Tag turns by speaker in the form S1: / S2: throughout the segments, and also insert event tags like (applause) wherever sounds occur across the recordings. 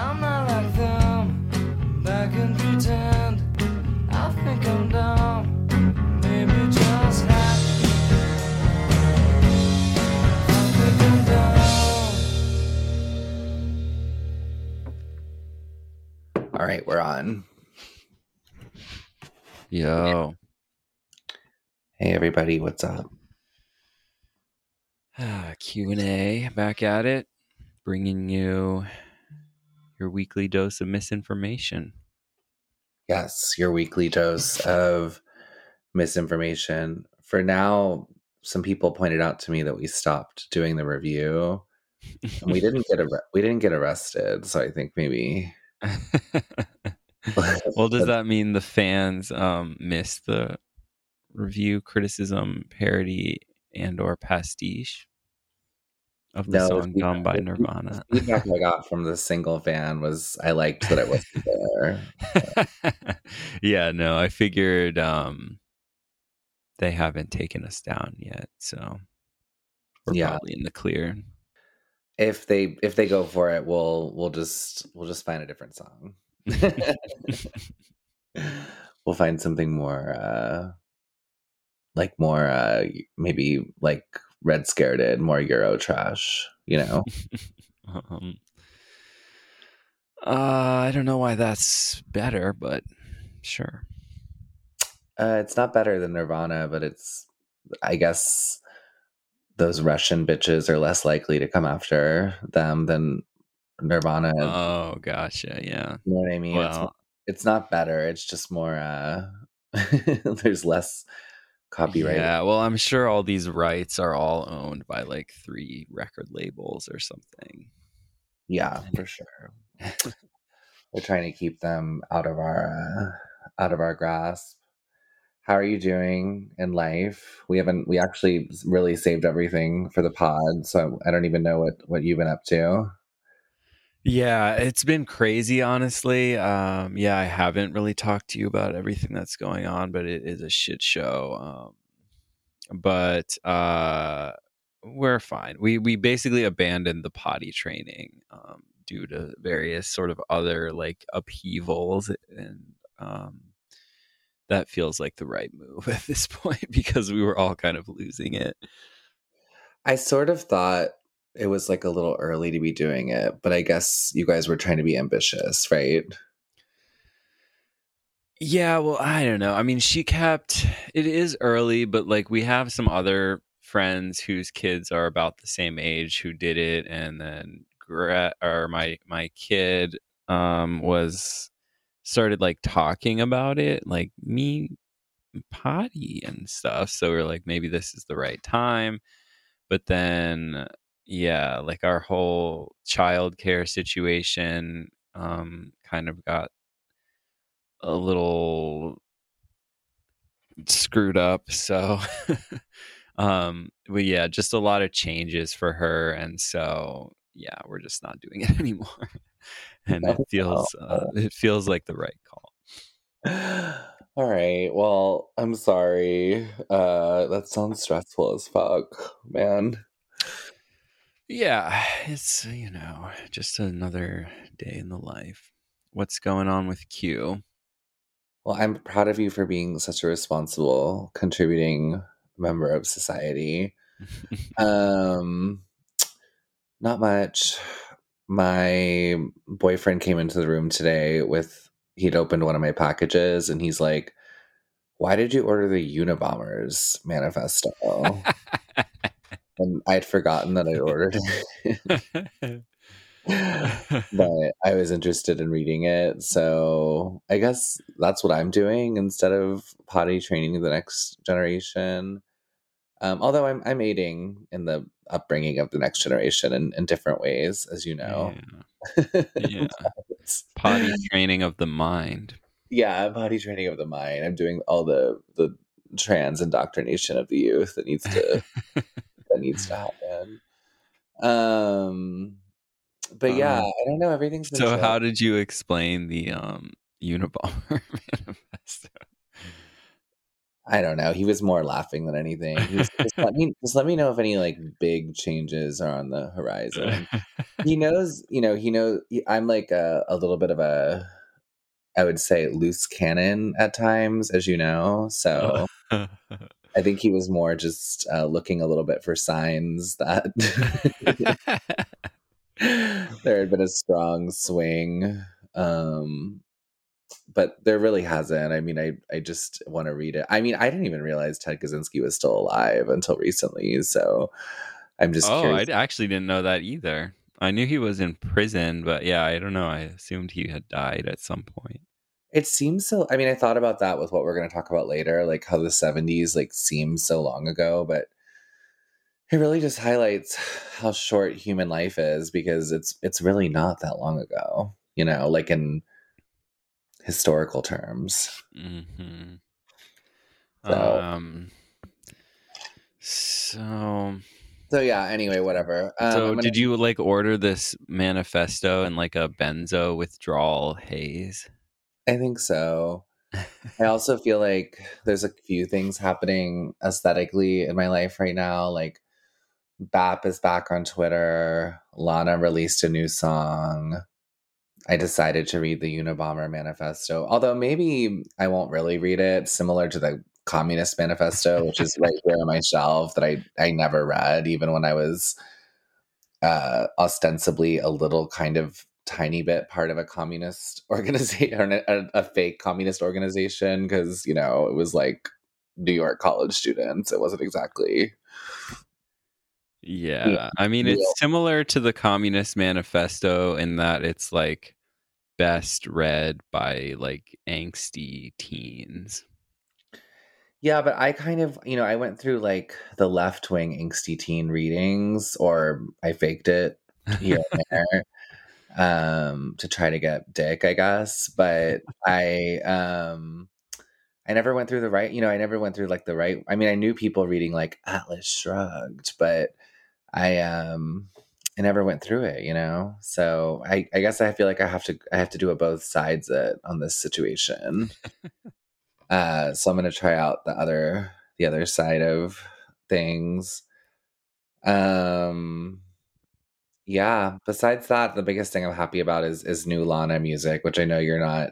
S1: I'm not like them. Back and pretend. I think I'm dumb. Maybe just happy. I think I'm dumb.
S2: All right, we're on.
S3: Yo.
S2: Hey, everybody, what's up?
S3: Ah, Q&A back at it, bringing you your weekly dose of misinformation.
S2: Yes, your weekly dose of misinformation. For now, some people pointed out to me that we stopped doing the review. And we didn't get ar- we didn't get arrested, so I think maybe. (laughs) (laughs)
S3: well, does that mean the fans um, missed the review, criticism, parody, and or pastiche of the
S2: No,
S3: song
S2: the
S3: "Dumb" by Nirvana?
S2: The feedback I got from the single fan was I liked that it wasn't there. (laughs)
S3: yeah, no, I figured um, they haven't taken us down yet, so we're
S2: Yeah.
S3: probably in the clear.
S2: If they if they go for it, we'll we'll just we'll just find a different song. (laughs) we'll find something more uh like more uh maybe like red scared it, more euro trash you know (laughs)
S3: um, uh, I don't know why that's better, but sure.
S2: uh it's not better than nirvana but it's i guess those russian bitches are less likely to come after them than nirvana
S3: Oh, gotcha. Yeah.
S2: you know what i mean it's, it's not better it's just more uh (laughs) there's less copyright
S3: yeah. Well, I'm sure all these rights are all owned by like three record labels or something.
S2: Yeah, for sure. We're trying to keep them out of our uh, out of our grasp. How are you doing in life? We haven't we actually really saved everything for the pod, so I don't even know what what you've been up to.
S3: Yeah, it's been crazy, honestly. Um, yeah, I haven't really talked to you about everything that's going on, but it is a shit show. Um, but uh, we're fine. We we basically abandoned the potty training um, due to various sort of other like upheavals, and um, that feels like the right move (laughs) at this point because we were all kind of losing it.
S2: I sort of thought it was like a little early to be doing it, but I guess you guys were trying to be ambitious, right?
S3: Yeah, well, I don't know. I mean, she kept it is early, but like we have some other friends whose kids are about the same age who did it, and then Gre- or my my kid um was started like talking about it, like me potty and stuff. So we're like, maybe this is the right time. But then, yeah, like our whole childcare situation um kind of got a little screwed up so (laughs) um but yeah just a lot of changes for her and so yeah we're just not doing (laughs) it anymore and it (laughs) feels uh, it feels like the right call (sighs)
S2: All right. Well, I'm sorry. Uh that sounds stressful as fuck, man.
S3: Yeah (sighs) it's you know just another day in the life what's going on with q
S2: Well, I'm proud of you for being such a responsible, contributing member of society. (laughs) Um, not much. My boyfriend came into the room today with he'd opened one of my packages and he's like, "Why did you order the Unabombers manifesto?" (laughs) and I'd forgotten that I'd ordered it. (laughs) but I was interested in reading it. So I guess that's what I'm doing instead of potty training the next generation. Um, although I'm I'm aiding in the upbringing of the next generation in, in different ways, as you know.
S3: yeah. yeah (laughs) potty training of the mind
S2: yeah, potty training of the mind. I'm doing all the the trans indoctrination of the youth that needs to (laughs) that needs to happen. Um, but yeah,
S3: Um,
S2: I don't know. Everything's been
S3: so
S2: chill.
S3: how did you explain the um unabomber (laughs) manifesto
S2: I don't know. He was more laughing than anything. He was, just let me just let me know if any like big changes are on the horizon. he knows, you know, he knows. I'm like a, a little bit of a, I would say, loose cannon at times, as you know. (laughs) So (laughs) I think he was more just uh, looking a little bit for signs that (laughs) (laughs) there had been a strong swing. Um, but there really hasn't. I mean, I I just want to read it. I mean, I didn't even realize Ted Kaczynski was still alive until recently. So I'm just
S3: oh,
S2: curious.
S3: I actually didn't know that either. I knew he was in prison, but yeah, I don't know. I assumed he had died at some point.
S2: It seems so. I mean, I thought about that with what we're going to talk about later, like how the 70s like seems so long ago, but it really just highlights how short human life is because it's it's really not that long ago, you know, like in historical terms.
S3: Mm-hmm.
S2: So,
S3: Um. So,
S2: so yeah. Anyway, whatever. Um,
S3: so
S2: gonna-
S3: did you like order this manifesto in like a benzo withdrawal haze?
S2: I think so. (laughs) I also feel like there's a few things happening aesthetically in my life right now. Like BAP is back on Twitter. Lana released a new song. I decided to read the Unabomber manifesto, although maybe I won't really read it, similar to the Communist Manifesto, which is right here on my shelf that I, I never read, even when I was uh, ostensibly a little kind of tiny bit part of a communist (laughs) organization, a, a fake communist organization, because, you know, it was like New York college students. It wasn't exactly.
S3: Yeah, I mean
S2: Yeah.
S3: it's similar to the Communist Manifesto in that it's like best read by like angsty teens.
S2: Yeah, but I kind of, you know, I went through like the left wing angsty teen readings, or I faked it (laughs) here and there um, to try to get dick, I guess. But (laughs) I, um, I never went through the right, you know, I never went through like the right. I mean, I knew people reading like Atlas Shrugged, but I, um, I never went through it, you know. So I, I guess I feel like I have to, I have to do a both sides it on this situation. (laughs) Uh, so I'm gonna try out the other the other side of things. Um yeah, besides that, the biggest thing I'm happy about is is new Lana music, which I know you're not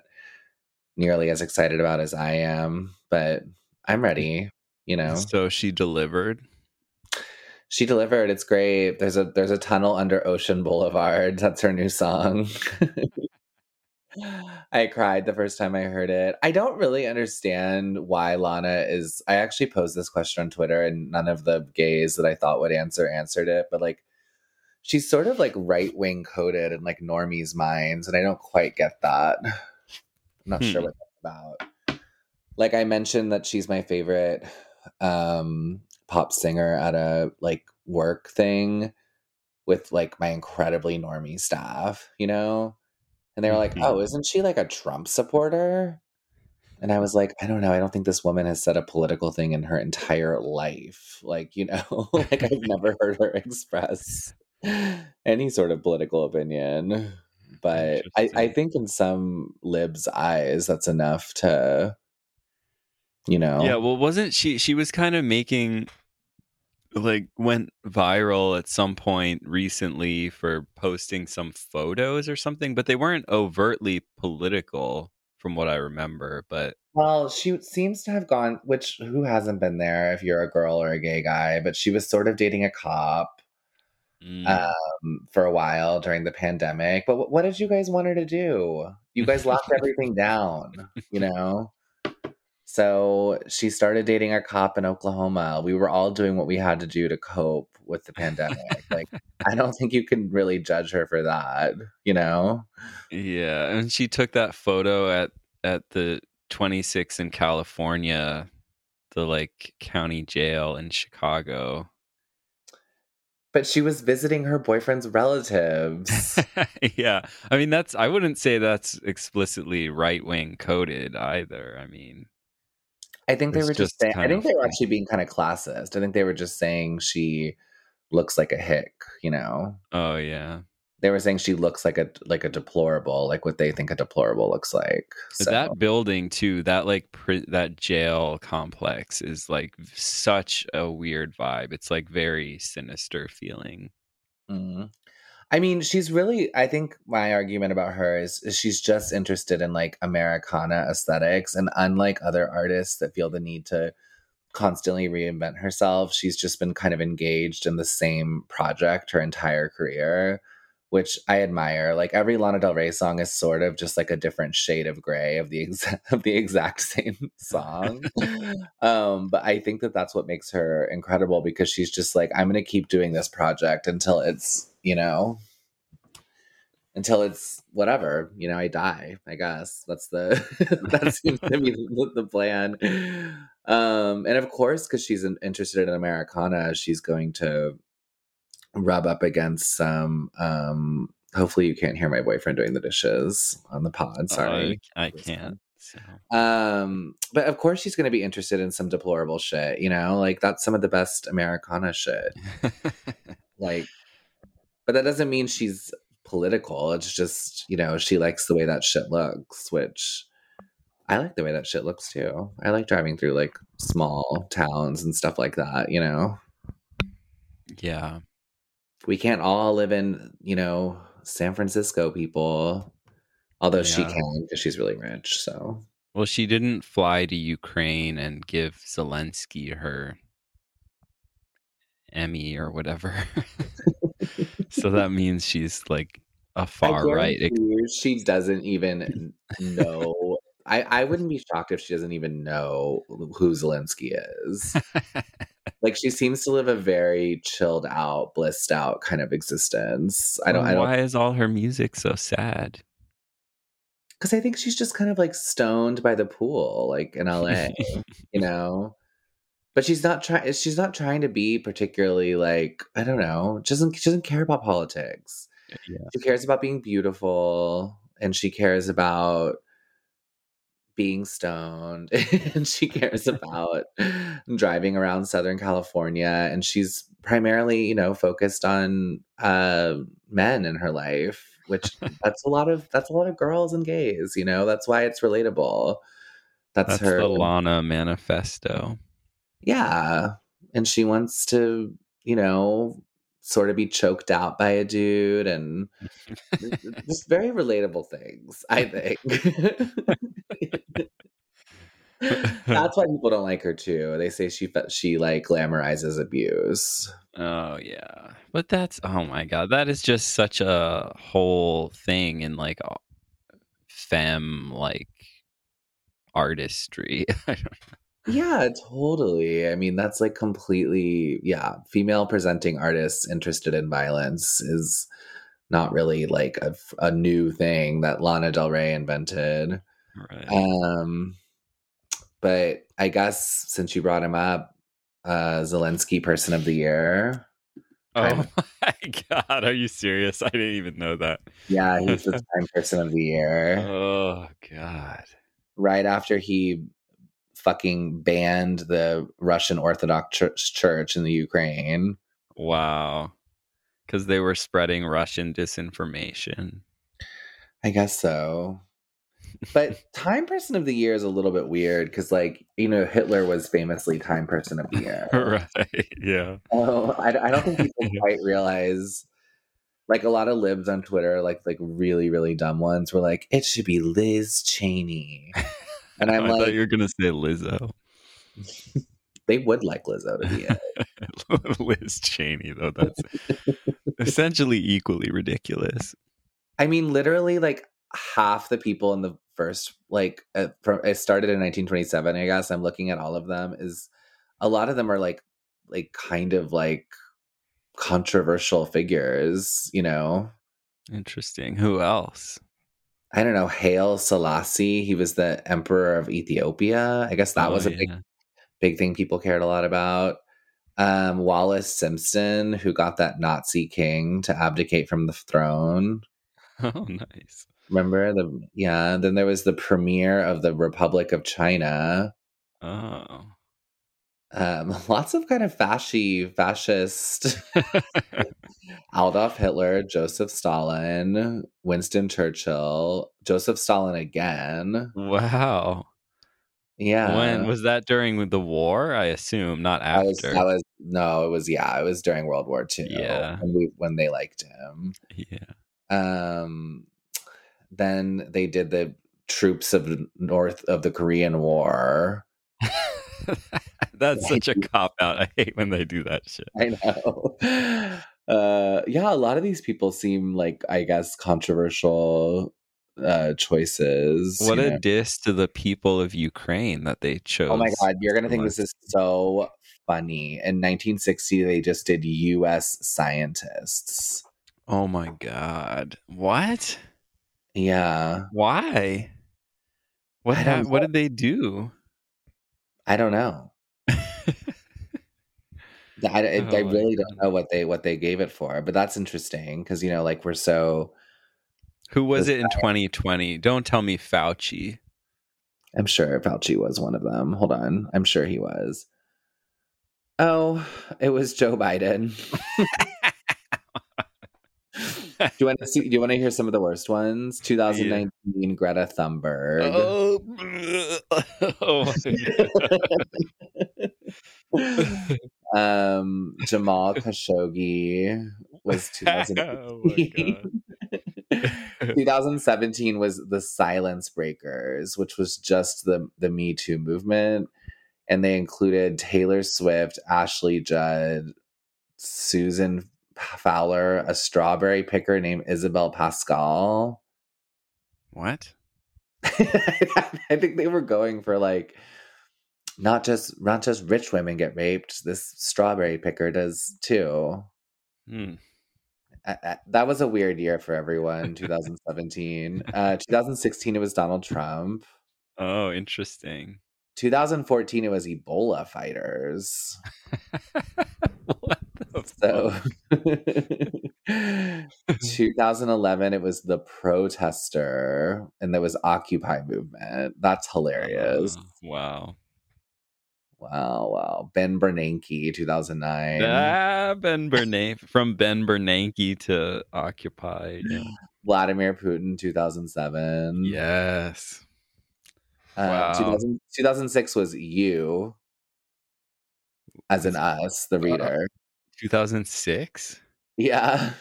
S2: nearly as excited about as I am, but I'm ready, you know.
S3: So she delivered.
S2: She delivered. It's great. There's a there's a tunnel under Ocean Boulevard. That's her new song. (laughs) I cried the first time I heard it. I don't really understand why Lana is. I actually posed this question on Twitter, and none of the gays that I thought would answer answered it. But like, she's sort of like right wing coded in like normies' minds, and I don't quite get that. (sighs) I'm not sure
S3: Hmm.
S2: what that's about. Like I mentioned that she's my favorite um pop singer at a like work thing with like my incredibly normie staff, you know? And they were like,
S3: Mhm.
S2: "Oh, isn't she like a Trump supporter?" And I was like, "I don't know. I don't think this woman has said a political thing in her entire life. Like, you know, (laughs) like I've never heard her (laughs) express (laughs) any sort of political opinion." But I, I think in some libs' eyes, that's enough to, you know.
S3: Yeah, well, wasn't she? She was kind of making, like, went viral at some point recently for posting some photos or something, but they weren't overtly political, from what I remember. But
S2: Well, she seems to have gone, which who hasn't been there if you're a girl or a gay guy, but she was sort of dating a cop
S3: mm,
S2: um, for a while during the pandemic. But wh- what did you guys want her to do? You guys locked everything down, you (laughs) know? So she started dating a cop in Oklahoma. We were all doing what we had to do to cope with the pandemic. (laughs) like, I don't think you can really judge her for that, you know?
S3: yeah, and she took that photo at at the 26 in California, the like county jail in Chicago.
S2: But she was visiting her boyfriend's relatives. (laughs)
S3: yeah, I mean that's I wouldn't say that's explicitly right wing coded either. I mean,
S2: I think they were just,
S3: just
S2: saying, I think
S3: of
S2: they were actually being kind of classist. I think they were just saying she looks like a hick, you know?
S3: oh yeah,
S2: they were saying she looks like a like a deplorable, like what they think a deplorable looks like. So
S3: That building too, that like pri- that jail complex is like such a weird vibe. It's like very sinister feeling.
S2: mm. I mean, she's really I think my argument about her is, is she's just interested in like Americana aesthetics and unlike other artists that feel the need to constantly reinvent herself, she's just been kind of engaged in the same project her entire career, which I admire. Like every Lana Del Rey song is sort of just like a different shade of gray of the exact (laughs) of the exact same (laughs) song. um, but I think that that's what makes her incredible because she's just like I'm going to keep doing this project until it's, you know, until it's whatever you know i die i guess that's the (laughs) that seems to be the, the plan um and of course because she's interested in americana she's going to rub up against some um hopefully you can't hear my boyfriend doing the dishes on the pod sorry
S3: I, I can't. So.
S2: um but of course she's going to be interested in some deplorable shit you know like that's some of the best americana shit (laughs) like but that doesn't mean she's political it's just you know she likes the way that shit looks which i like the way that shit looks too i like driving through like small towns and stuff like that you know
S3: yeah.
S2: We can't all live in you know san francisco people although she can because she's really rich so
S3: Well, she didn't fly to Ukraine and give Zelensky her Emmy or whatever. (laughs) so that means she's like a far right.
S2: she doesn't even (laughs) know I, I wouldn't be shocked if she doesn't even know who Zelensky is. (laughs) like she seems to live a very chilled out, blissed out kind of existence. I don't I don't
S3: Why is all her music so sad?
S2: because I think she's just kind of like stoned by the pool, like in LA, (laughs) you know. But she's not trying. She's not trying to be particularly like I don't know. She doesn't she doesn't care about politics.
S3: Yeah.
S2: She cares about being beautiful, and she cares about being stoned, (laughs) and she (laughs) cares about driving around Southern California. And she's primarily, you know, focused on uh, men in her life, which that's a lot of that's a lot of girls and gays. You know, that's why it's relatable. That's,
S3: That's
S2: her
S3: the Lana manifesto.
S2: yeah and she wants to you know sort of be choked out by a dude and (laughs) just very relatable things i think. (laughs) That's why people don't like her too. They say she she like glamorizes abuse.
S3: Oh yeah, but that's oh my god, that is just such a whole thing in like femme like artistry. (laughs) I don't
S2: yeah totally i mean that's like completely yeah female presenting artists interested in violence is not really like a new thing that lana del rey invented
S3: right.
S2: Um, but I guess since you brought him up, uh, Zelensky Person of the Year.
S3: oh (laughs) my god, are you serious? I didn't even know that.
S2: Yeah, he's the (laughs) Time Person of the Year.
S3: Oh god.
S2: Right after he fucking banned the Russian Orthodox Church, Church in the Ukraine.
S3: Wow. Because they were spreading Russian disinformation.
S2: I guess so. But (laughs) Time Person of the Year is a little bit weird because, like, you know, Hitler was famously Time Person of the (laughs) Year.
S3: right. Yeah.
S2: Oh, I, I don't think (laughs) people quite realize. Like a lot of libs on Twitter, like like really really dumb ones, were like, "It should be Liz Cheney," and I'm
S3: I thought
S2: like,
S3: you were gonna say Lizzo.
S2: they would like Lizzo to be it. (laughs)
S3: Liz Cheney, though. That's essentially equally ridiculous.
S2: I mean, literally, like half the people in the first, like, uh, from it started in 1927. I guess I'm looking at all of them. Is a lot of them are like, like kind of like controversial figures, you know.
S3: Interesting. Who else?
S2: I don't know, Haile Selassie. He was the emperor of Ethiopia. I guess that
S3: Oh,
S2: was a big, big thing people cared a lot about. Um, Wallis Simpson, who got that Nazi king to abdicate from the throne. (laughs)
S3: Oh, nice.
S2: Remember the yeah. Then there was the premier of the Republic of China.
S3: Oh,
S2: Um, (laughs) lots of kind of fashy, fascist. (laughs) (laughs) Adolf Hitler, Joseph Stalin, Winston Churchill, Joseph Stalin again.
S3: wow.
S2: Yeah.
S3: When was that during the war? I assume not
S2: was,
S3: after.
S2: that was no, it was yeah, it was during World War II.
S3: Yeah.
S2: when, we, when they liked him.
S3: yeah.
S2: Um, then they did the troops of north of the Korean War. (laughs)
S3: That's such a cop out. I hate when they do that shit.
S2: I know. (laughs) Uh, yeah, a lot of these people seem like I guess controversial uh choices.
S3: What a
S2: know?
S3: diss to the people of Ukraine that they chose.
S2: Oh my god, you're gonna think this is so funny. In 1960, they just did U.S. scientists.
S3: Oh my god. What?
S2: Yeah,
S3: Why? What
S2: I
S3: what did they do?
S2: I don't know. (laughs) I, I, I
S3: Oh my
S2: really don't know what they what they gave it for, but that's interesting because you know, like we're so.
S3: Who was it in 2020? Don't tell me Fauci.
S2: I'm sure Fauci was one of them. Hold on, I'm sure he was. Oh, it was Joe Biden. (laughs) do you want to see? Do you want to hear some of the worst ones? (laughs) 2019, Greta Thunberg.
S3: Oh, (laughs) oh my God. (laughs)
S2: um, Jamal Khashoggi was 2018.
S3: oh
S2: 2017 was the Silence Breakers, which was just the the Me Too movement, and they included Taylor Swift, Ashley Judd, Susan Fowler, a strawberry picker named Isabel Pascual.
S3: What? (laughs)
S2: I think they were going for like not just not just rich women get raped. This strawberry picker does too.
S3: Hmm.
S2: I- I- that was a weird year for everyone. (laughs) 2017, uh, 2016 it was Donald Trump.
S3: Oh, interesting.
S2: 2014 it was Ebola fighters. (laughs) (laughs) So 2011 it was the protester, and there was Occupy movement. That's hilarious.
S3: Oh, wow.
S2: Wow, wow. Ben Bernanke, 2009.
S3: Ah, Ben Bernanke from Ben Bernanke to Occupy. Yeah. (gasps)
S2: Vladimir Putin, 2007.
S3: yes.
S2: Uh,
S3: Wow.
S2: 2000, 2006 was you, as in us, the reader.
S3: 2006.
S2: Yeah. (laughs) (laughs)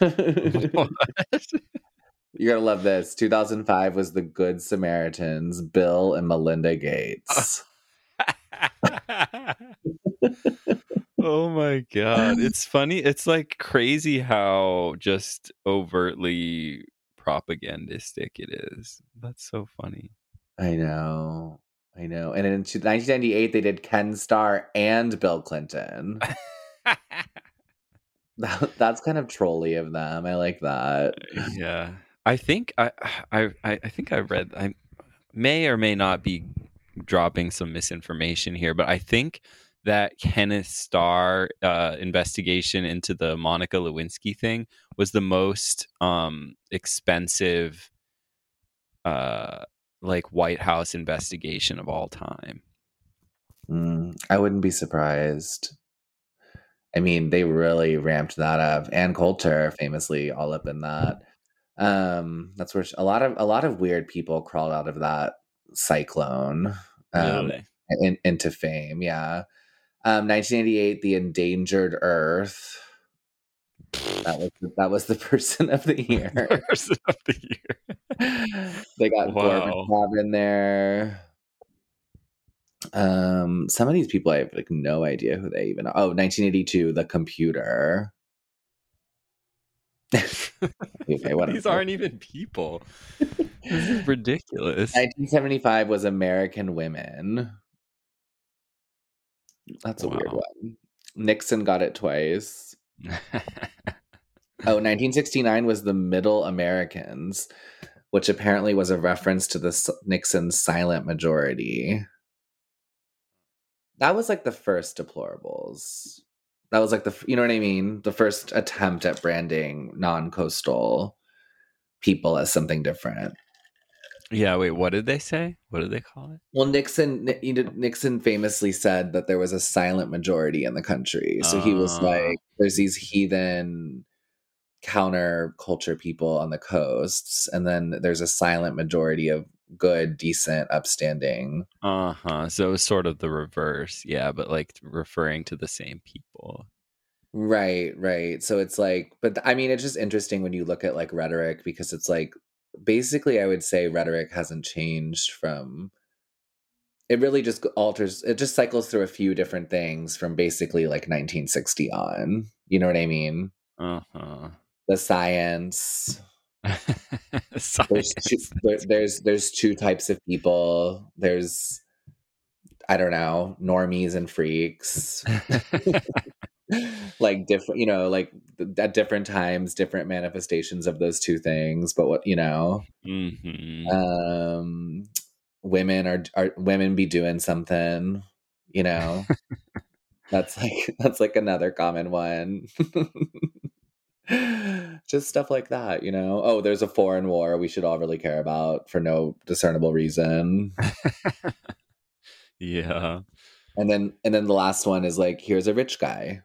S2: You're to love this. 2005 was the Good Samaritans, Bill and Melinda Gates. (laughs)
S3: oh my god it's funny it's like crazy how just overtly propagandistic it is that's so funny
S2: I know. I know. And in 1998, they did Ken Starr and Bill Clinton. That, (laughs) that's kind of trolly of them. I like that.
S3: yeah i think i (sighs) i i I think i read i may or may not be dropping some misinformation here but i think that kenneth starr uh, investigation into the monica lewinsky thing was the most um expensive uh like white house investigation of all time
S2: Mm, I wouldn't be surprised. I mean, they really ramped that up. Ann Coulter, famously, all up in that. Um, that's where sh- a lot of a lot of weird people crawled out of that cyclone um, in, into fame. Yeah. Um, 1988, The Endangered Earth. That was that was the (laughs) person of the (laughs) year.
S3: Person of the year.
S2: they got
S3: Wow.
S2: In there. Um, some of these people I have like no idea who they even are. Oh, 1982, The Computer. (laughs) okay. (laughs)
S3: These aren't even people. (laughs) This is ridiculous.
S2: 1975 was American Women. That's a weird one. Nixon got it twice. Oh, 1969 was the Middle Americans, which apparently was a reference to the S- Nixon silent majority. That was like the first deplorables. That was like the, you know what I mean? The first attempt at branding non coastal people as something different.
S3: Yeah, wait, what did they say? What did they call it?
S2: Well, Nixon Ni- you know, Nixon famously said that there was a silent majority in the country. So he was
S3: Oh.
S2: like, "There's these heathen counter culture people on the coasts, and then there's a silent majority of good, decent, upstanding."
S3: Uh huh. So it was sort of the reverse, yeah, but like referring to the same people.
S2: Right, right. So it's like, but I mean, it's just interesting when you look at like rhetoric because it's like basically, I would say rhetoric hasn't changed from. It really just alters. It just cycles through a few different things from basically like 1960 on. You know what I mean?
S3: Uh huh.
S2: The science. (laughs) There's two, there, there's there's two types of people. There's I don't know normies and freaks. (laughs) like different, you know, like at different times, different manifestations of those two things. But what you know,
S3: hmm
S2: um, women are are women be doing something. You know, (laughs) that's like that's like another common one. (laughs) Just stuff like that, you know. Oh, there's a foreign war we should all really care about for no discernible reason. (laughs)
S3: yeah.
S2: And then and then the last one is like here's a rich guy.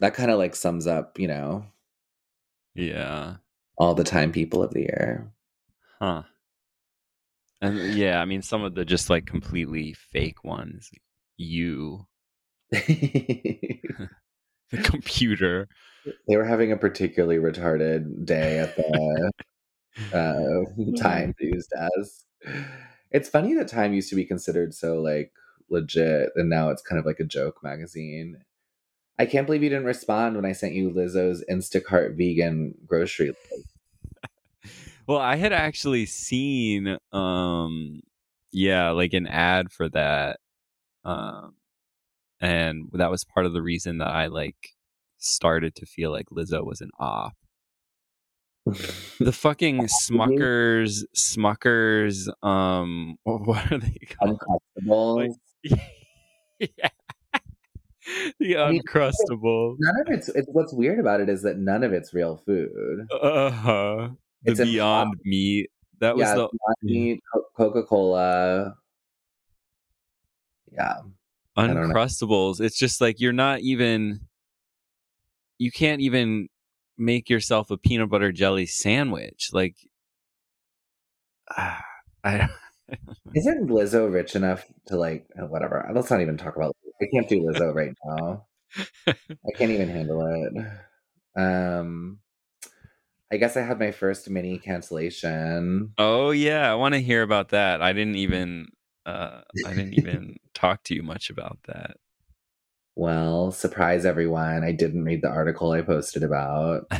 S2: That kind of like sums up, you know,
S3: Yeah.
S2: all the time people of the year.
S3: Huh. And uh, yeah, I mean, some of the just like completely fake ones. You, (laughs) the computer.
S2: They were having a particularly retarded day at the (laughs) uh, Time News desk. It's funny that Time used to be considered so like legit, and now it's kind of like a joke magazine. I can't believe you didn't respond when I sent you Lizzo's Instacart vegan grocery list. (laughs)
S3: Well, I had actually seen, um, yeah, like an ad for that, um, and that was part of the reason that I like started to feel like Lizzo was an op. (laughs) The fucking Smuckers, Smuckers, um, (laughs) what are they called?
S2: Uncrustables. (laughs)
S3: yeah. The
S2: mean, None of it's, it's what's weird about it is that none of it's real food.
S3: Uh huh. The
S2: It's
S3: Beyond Meat. That was
S2: yeah,
S3: the
S2: Beyond Meat, Coca Cola. Yeah, I don't know.
S3: Uncrustables. It's just like you're not even. You can't even make yourself a peanut butter jelly sandwich. Like, (sighs) I. (laughs)
S2: isn't Lizzo rich enough to like uh, whatever? Let's not even talk about. I can't do Lizzo right now. I can't even handle it. Um, I guess I had my first mini cancellation.
S3: Oh yeah, I want to hear about that. I didn't even. Uh, I didn't (laughs) even talk to you much about that.
S2: Well, surprise everyone! I didn't read the article I posted about.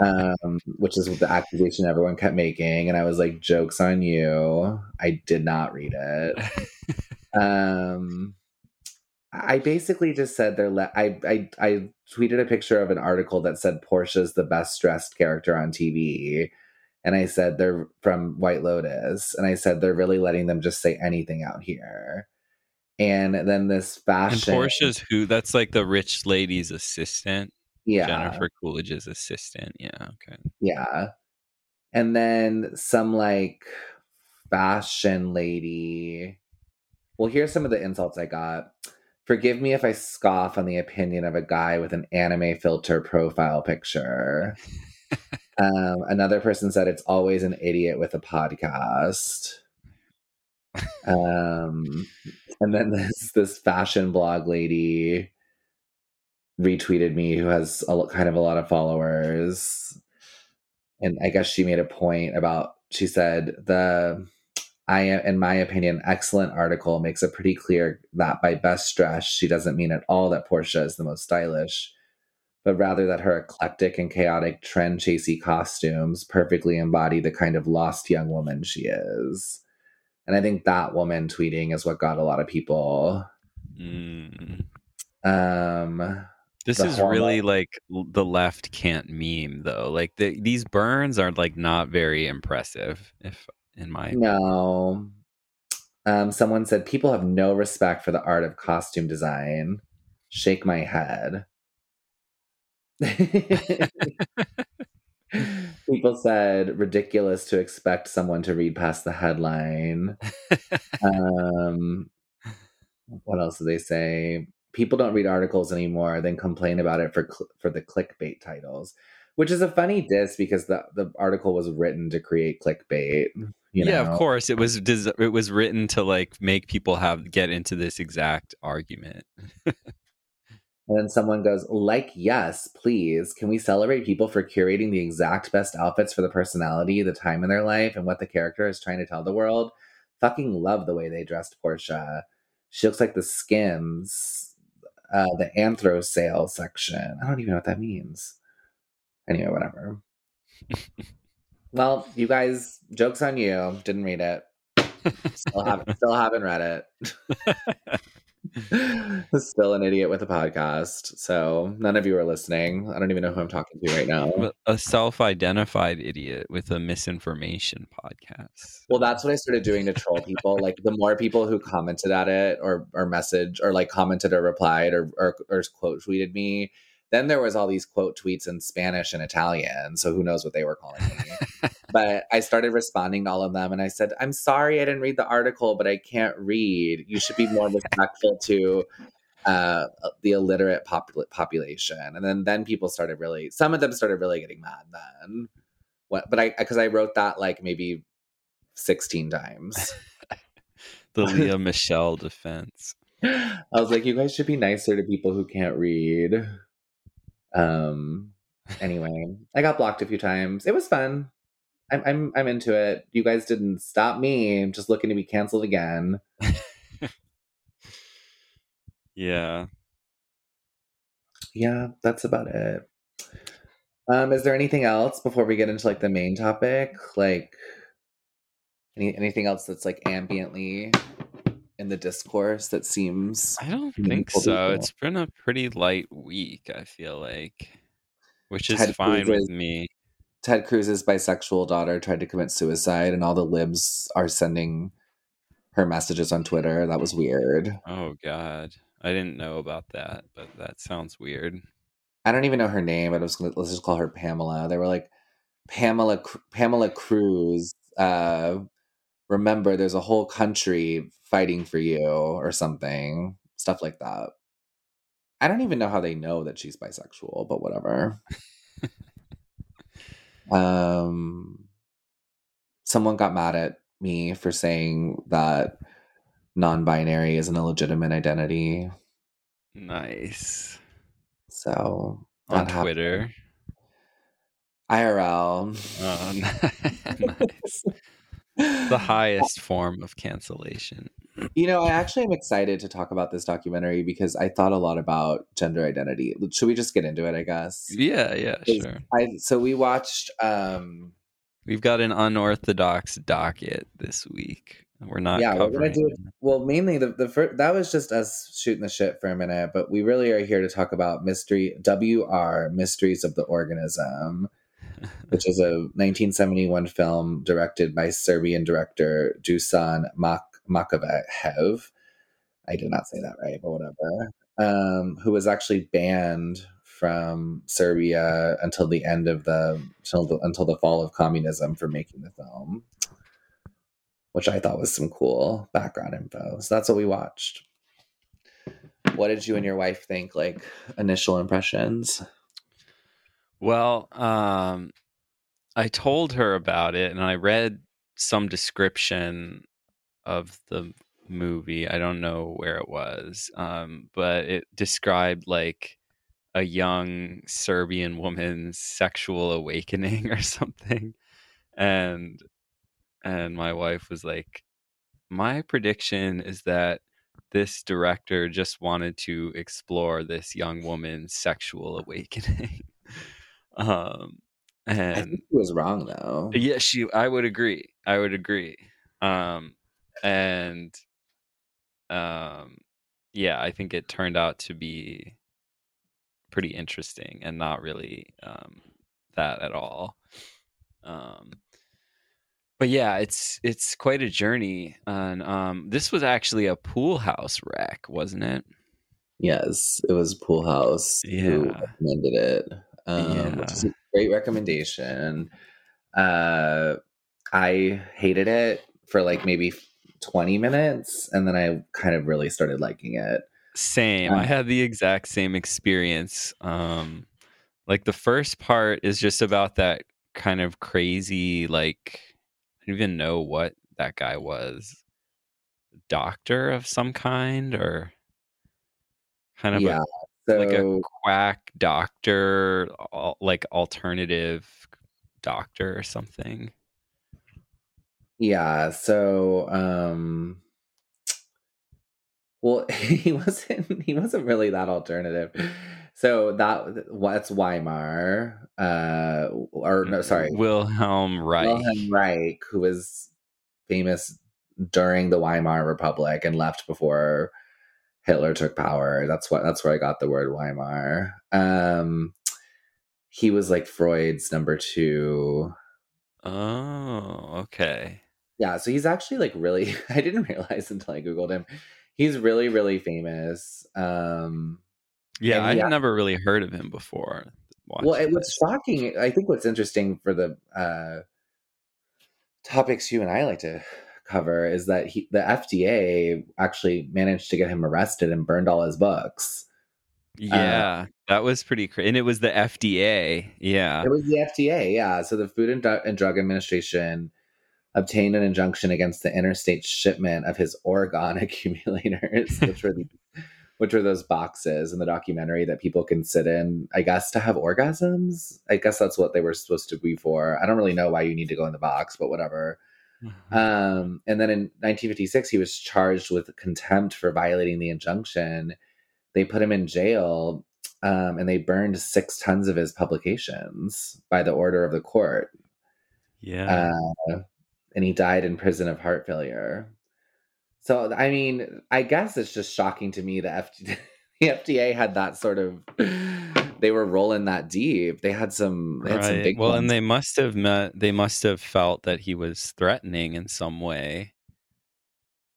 S2: um, which is the accusation everyone kept making. And I was like, jokes on you. I did not read it. (laughs) um, I basically just said they're. Le- I, I I tweeted a picture of an article that said Portia's the best dressed character on TV, and I said they're from White Lotus, and I said they're really letting them just say anything out here. And then this
S3: and
S2: fashion,
S3: Portia's who? That's like the rich lady's assistant.
S2: yeah,
S3: Jennifer Coolidge's assistant. Yeah. Okay.
S2: Yeah. And then some like fashion lady. Well, here's some of the insults I got. Forgive me if I scoff on the opinion of a guy with an anime filter profile picture. (laughs) um, another person said it's always an idiot with a podcast. Um, and then this this fashion blog lady retweeted me who has a kind of a lot of followers and i guess she made a point about she said the i am, in my opinion excellent article makes it pretty clear that by best dress she doesn't mean at all that portia is the most stylish but rather that her eclectic and chaotic trend chasey costumes perfectly embody the kind of lost young woman she is and i think that woman tweeting is what got a lot of people
S3: Mm.
S2: um
S3: This is really like the left can't meme though. Like the, these burns are like not very impressive. If in my
S2: No. Um, someone said people have no respect for the art of costume design. Shake my head. (laughs) People said ridiculous to expect someone to read past the headline. (laughs) Um, what else do they say? People don't read articles anymore, then complain about it for cl- for the clickbait titles, which is a funny diss because the the article was written to create clickbait. You
S3: yeah,
S2: know?
S3: of course. It was des- it was written to like make people have get into this exact argument. (laughs)
S2: And then someone goes, like, yes, please. Can we celebrate people for curating the exact best outfits for the personality, the time in their life, and what the character is trying to tell the world? Fucking love the way they dressed Portia. She looks like the Skims, uh, the Anthro sale section. I don't even know what that means. Anyway, whatever. (laughs) well, you guys, joke's on you. Didn't read it. (laughs) Still haven't, still haven't read it. (laughs) (laughs) Still an idiot with a podcast. So none of you are listening. I don't even know who I'm talking to right now.
S3: A self-identified idiot with a misinformation podcast.
S2: Well, that's what I started doing to troll people. Like the more people who commented at it or or message or like commented or replied or or, or quote tweeted me, then there was all these quote tweets in Spanish and Italian. So who knows what they were calling me. (laughs) but I started responding to all of them and I said, I'm sorry I didn't read the article, but I can't read. You should be more respectful to uh, the illiterate popul- population. And then then people started really, some of them started really getting mad then. What, but I, because I wrote that like maybe 16 times. (laughs)
S3: the Lea Michele defense. (laughs)
S2: I was like, you guys should be nicer to people who can't read. Um. Anyway, I got blocked a few times. It was fun. I'm I'm I'm into it. You guys didn't stop me. I'm just looking to be canceled again. (laughs)
S3: Yeah.
S2: Yeah, that's about it. Um, is there anything else before we get into like the main topic? Like any anything else that's like ambiently in the discourse that seems
S3: I don't think so.
S2: people-
S3: It's been a pretty light week, I feel like. Which is
S2: Ted
S3: fine
S2: Cruz
S3: with me.
S2: Ted Cruz's bisexual daughter tried to commit suicide, and all the libs are sending her messages on Twitter. That was weird.
S3: Oh god. I didn't know about that, but that sounds weird.
S2: I don't even know her name, but I was gonna, let's just call her Pamela. They were like, Pamela Pamela Cruz. Uh, remember, there's a whole country fighting for you, or something, stuff like that. I don't even know how they know that she's bisexual, but whatever. um, someone got mad at me for saying that non-binary is an illegitimate identity.
S3: Nice.
S2: So
S3: On
S2: that happened.
S3: Twitter.
S2: IRL.
S3: Oh, (laughs) (laughs) nice. The (laughs) highest form of cancellation.
S2: You know, I actually am excited to talk about this documentary because I thought a lot about gender identity. Should we just get into it, I guess?
S3: Yeah, yeah, sure.
S2: I so we watched um
S3: We've got an unorthodox docket this week. We're not
S2: Yeah, we're gonna
S3: covering.
S2: do well mainly the the first that was just us shooting the shit for a minute, but we really are here to talk about mystery WR Mysteries of the Organism, which is a 1971 film directed by Serbian director Dusan Mak- Makavejev. I did not say that right, but whatever. Um, who was actually banned from Serbia until the end of the until the, until the fall of communism for making the film, which I thought was some cool background info. So that's what we watched. What did you and your wife think? Like initial impressions?
S3: Well, um, I told her about it, and I read some description of the movie. I don't know where it was, um, but it described like a young Serbian woman's sexual awakening (laughs) or something, and and my wife was like, "My prediction is that." This director just wanted to explore this young woman's sexual awakening. (laughs) um,
S2: I
S3: and
S2: think he was wrong though.
S3: yeah, she. I would agree. I would agree. Um, and um, yeah, I think it turned out to be pretty interesting and not really um, that at all. Um, but yeah, it's it's quite a journey, and um, this was actually a pool house wreck, wasn't it?
S2: Yes, it was Pool House who
S3: Yeah.
S2: recommended it. Um,
S3: Yeah.
S2: which is a great recommendation. uh, I hated it for like maybe 20 minutes and then I kind of really started liking it.
S3: Same.
S2: Um,
S3: I had the exact same experience. Um, like the first part is just about that kind of crazy, like I don't even know what that guy was. Doctor of some kind or kind of
S2: yeah. So
S3: like a quack doctor, like alternative doctor or something.
S2: yeah, so um well (laughs) he wasn't he wasn't really that alternative. So that what's Weimar uh or no sorry,
S3: Wilhelm Reich.
S2: Wilhelm Reich who was famous during the Weimar Republic and left before Hitler took power. That's what that's where I got the word Weimar. Um he was like Freud's number 2.
S3: Oh, okay.
S2: Yeah, so he's actually like really (laughs) I didn't realize until I googled him. He's really really famous. Um
S3: Yeah, I had
S2: ac-
S3: never really heard of him before.
S2: well, it, what's
S3: this.
S2: shocking, I think what's interesting for the uh topics you and I like to cover is that he the FDA actually managed to get him arrested and burned all his books.
S3: Uh, yeah, that was pretty crazy. And it was the FDA. Yeah.
S2: It was the FDA, yeah. So the Food and, and Drug Administration obtained an injunction against the interstate shipment of his orgone (laughs) accumulators, which were the, which were those boxes in the documentary that people can sit in, I guess, to have orgasms. I guess that's what they were supposed to be for. I don't really know why you need to go in the box, but whatever. Um, and then in 1956, he was charged with contempt for violating the injunction. They put him in jail um, and they burned six tons of his publications by the order of the court.
S3: yeah.
S2: Uh, and he died in prison of heart failure. So, I mean, I guess it's just shocking to me that FD- the FDA (laughs) had that sort of. They were rolling that deep. They had some. They had some
S3: right.
S2: big.
S3: Well,
S2: ones.
S3: and they must have met they must have felt that he was threatening in some way.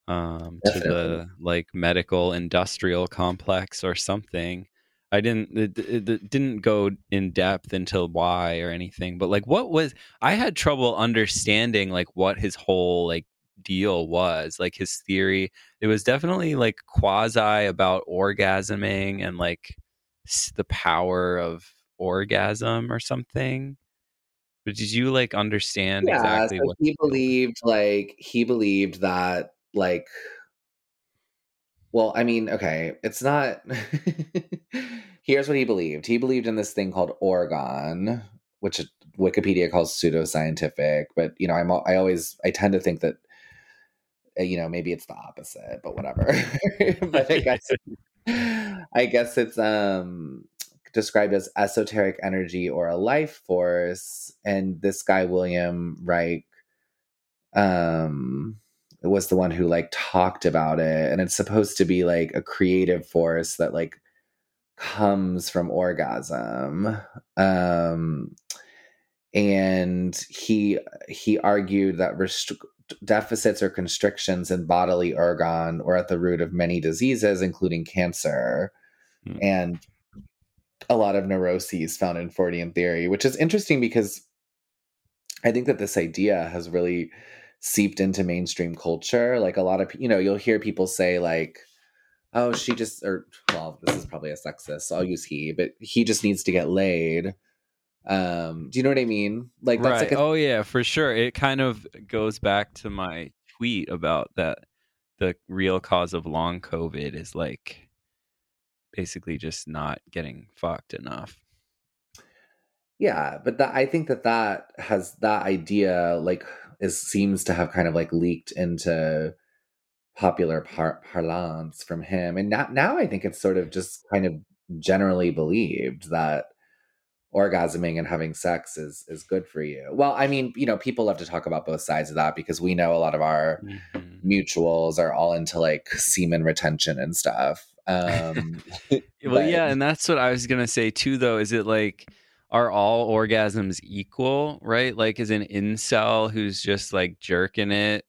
S3: Um to the like medical industrial complex or something. I didn't it, it, it didn't go in depth until why or anything, but like what was I had trouble understanding like what his whole like deal was, like his theory. It was definitely like quasi about orgasming and like the power of orgasm or something. But did you like understand
S2: yeah,
S3: exactly
S2: so
S3: what
S2: he believed like he believed that like well, I mean, okay, it's not (laughs) Here's what he believed. He believed in this thing called orgone, which Wikipedia calls pseudoscientific, but you know, I'm I always I tend to think that uh, you know, maybe it's the opposite, but whatever. (laughs) (laughs) but I guess I guess it's um described as esoteric energy or a life force and this guy Wilhelm Reich um was the one who like talked about it and it's supposed to be like a creative force that like comes from orgasm um and he he argued that deficits or constrictions in bodily orgone were at the root of many diseases including cancer
S3: Hmm.
S2: and a lot of neuroses found in Freudian theory which is interesting because I think that this idea has really seeped into mainstream culture. Like a lot of, you know, you'll hear people say like, "Oh, she just," or well, this is probably a sexist. So I'll use he, but he just needs to get laid. Um, do you know what I mean? Like that's
S3: right.
S2: like a,
S3: oh yeah, for sure. It kind of goes back to my tweet about that the real cause of long COVID is like basically just not getting fucked enough.
S2: yeah. But that I think that that has that idea like is seems to have kind of like leaked into popular par- parlance from him, and now now I think it's sort of just kind of generally believed that orgasming and having sex is is good for you. Well, I mean, you know, people love to talk about both sides of that because we know a lot of our
S3: Mhm.
S2: mutuals are all into like semen retention and stuff. Um (laughs)
S3: Well,
S2: but-
S3: yeah, and that's what I was gonna say too. Though, is it like are all orgasms equal? Right? Like, is an incel who's just like jerking it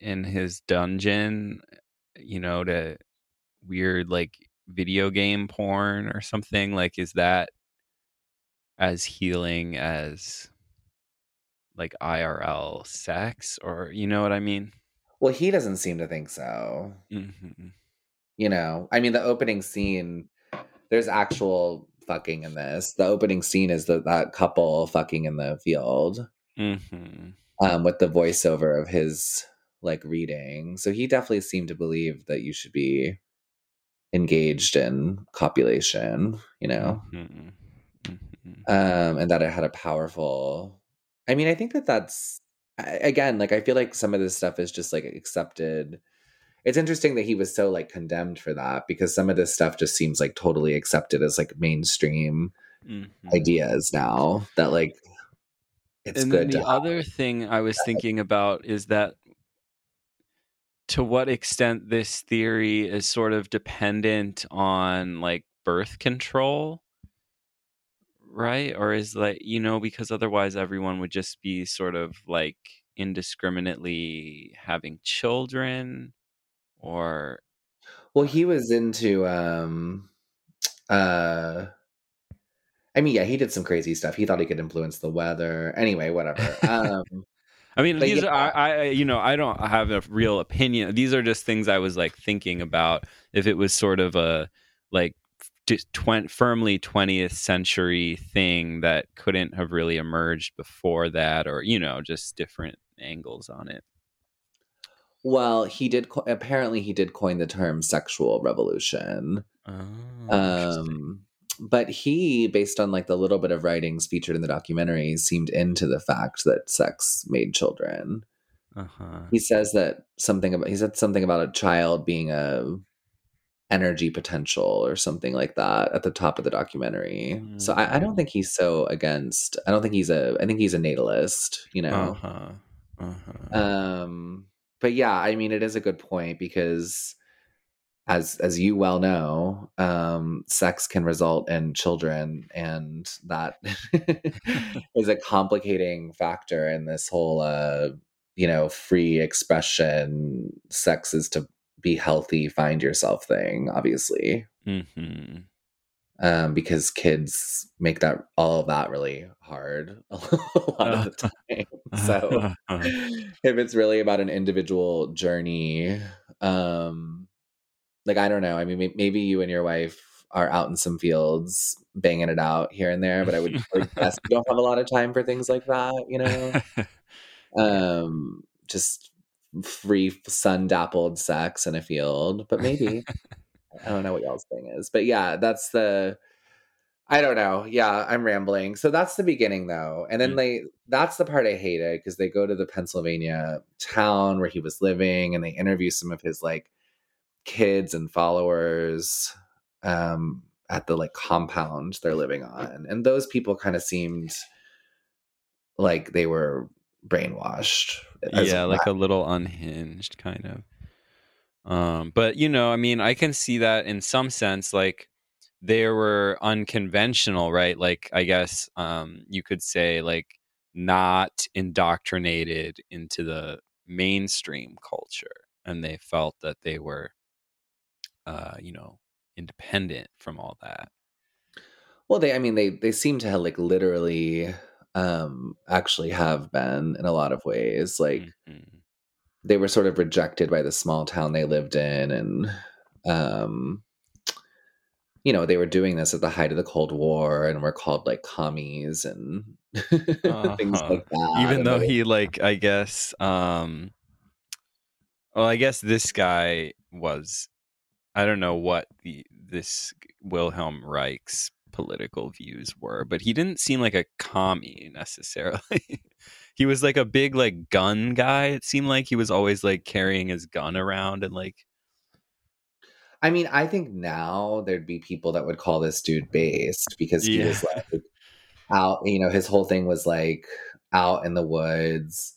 S3: in his dungeon, you know, to weird like video game porn or something? Like, is that as healing as like IRL sex or you know what I mean?
S2: Well, he doesn't seem to think so.
S3: hmm
S2: You know, I mean, the opening scene, there's actual fucking in this. The opening scene is the, that couple fucking in the field
S3: hmm
S2: um, with the voiceover of his like reading. So he definitely seemed to believe that you should be engaged in copulation, you know,
S3: hmm
S2: um, and that it had a powerful. I mean, I think that that's again, like I feel like some of this stuff is just like accepted. It's interesting that he was so like condemned for that because some of this stuff just seems like totally accepted as like mainstream
S3: hmm
S2: ideas now that like it's
S3: and
S2: good
S3: the other thing I was thinking about is that to what extent this theory is sort of dependent on like birth control, right? Or is like, you know, because otherwise everyone would just be sort of like indiscriminately having children or
S2: Well, he was into um uh I mean, yeah, he did some crazy stuff. He thought he could influence the weather. Anyway, whatever. Um (laughs)
S3: I mean, these
S2: yeah.
S3: are I, you know, I don't have a real opinion. These are just things I was like thinking about. If it was sort of a like just twen- firmly 20th century thing that couldn't have really emerged before that, or you know, just different angles on it.
S2: Well, he did co- apparently he did coin the term sexual revolution.
S3: Oh.
S2: Um but he based on like the little bit of writings featured in the documentary seemed into the fact that sex made children.
S3: uh-huh.
S2: He says that something about he said something about a child being a energy potential or something like that at the top of the documentary. So I, I don't
S3: Mm.
S2: think he's so against. I don't think he's a. I think he's a natalist. You know.
S3: Uh-huh. Uh-huh.
S2: Um. But yeah, I mean, it is a good point because, as as you well know, um, sex can result in children, and that (laughs) (laughs) is a complicating factor in this whole, uh, you know, free expression. Sex is to be healthy, find yourself thing. Obviously,
S3: hmm
S2: um, because kids make that all of that really hard (laughs) a lot of the time. (laughs) So if it's really about an individual journey, um, like I don't know. I mean, maybe you and your wife are out in some fields banging it out here and there, but I would (laughs) like, guess you don't have a lot of time for things like that, you know. (laughs) Um, just free sun dappled sex in a field, but maybe I don't know what y'all's thing is, but yeah, that's the. I don't know. Yeah, I'm rambling. So that's the beginning, though, and then
S3: Mm.
S2: they. That's the part I hated because they go to the Pennsylvania town where he was living, and they interview some of his like kids and followers um, at the like compound they're living on, and those people kind of seemed like they were brainwashed. as
S3: yeah, like
S2: well.
S3: a little unhinged kind of. Um, but you know, I mean, I can see that in some sense, like they were unconventional, right? Like I guess um you could say like not indoctrinated into the mainstream culture and they felt that they were uh, you know, independent from all that.
S2: Well, they I mean they they seem to have like literally um actually have been in a lot of ways. Like
S3: Mhm.
S2: they were sort of rejected by the small town they lived in and um you know, they were doing this at the height of the Cold War and were called like commies and (laughs) things
S3: Uh-huh.
S2: like that.
S3: even though he like i guess um well i guess this guy was i don't know what the this wilhelm reich's political views were but he didn't seem like a commie necessarily (laughs) he was like a big like gun guy it seemed like he was always like carrying his gun around and like
S2: I mean, I think now there'd be people that would call this dude based because he was like out, you know, his whole thing was like out in the woods,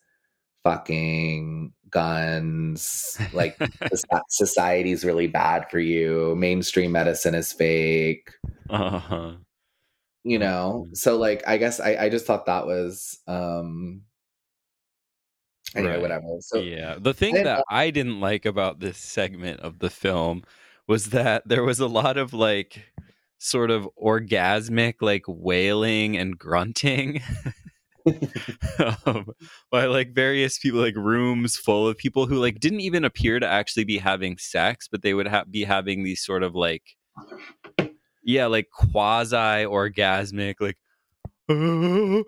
S2: fucking guns, like (laughs) society's really bad for you, mainstream medicine is fake,
S3: uh-huh.
S2: you know. So like I guess I, I just thought that was um anyway,
S3: Right.
S2: whatever. So
S3: yeah the thing
S2: didn't
S3: that i didn't like about this segment of the film was that there was a lot of like sort of orgasmic like wailing and grunting (laughs) (laughs) um, by like various people, like rooms full of people who like didn't even appear to actually be having sex, but they would ha- be having these sort of like, yeah, like quasi orgasmic, like.
S2: Or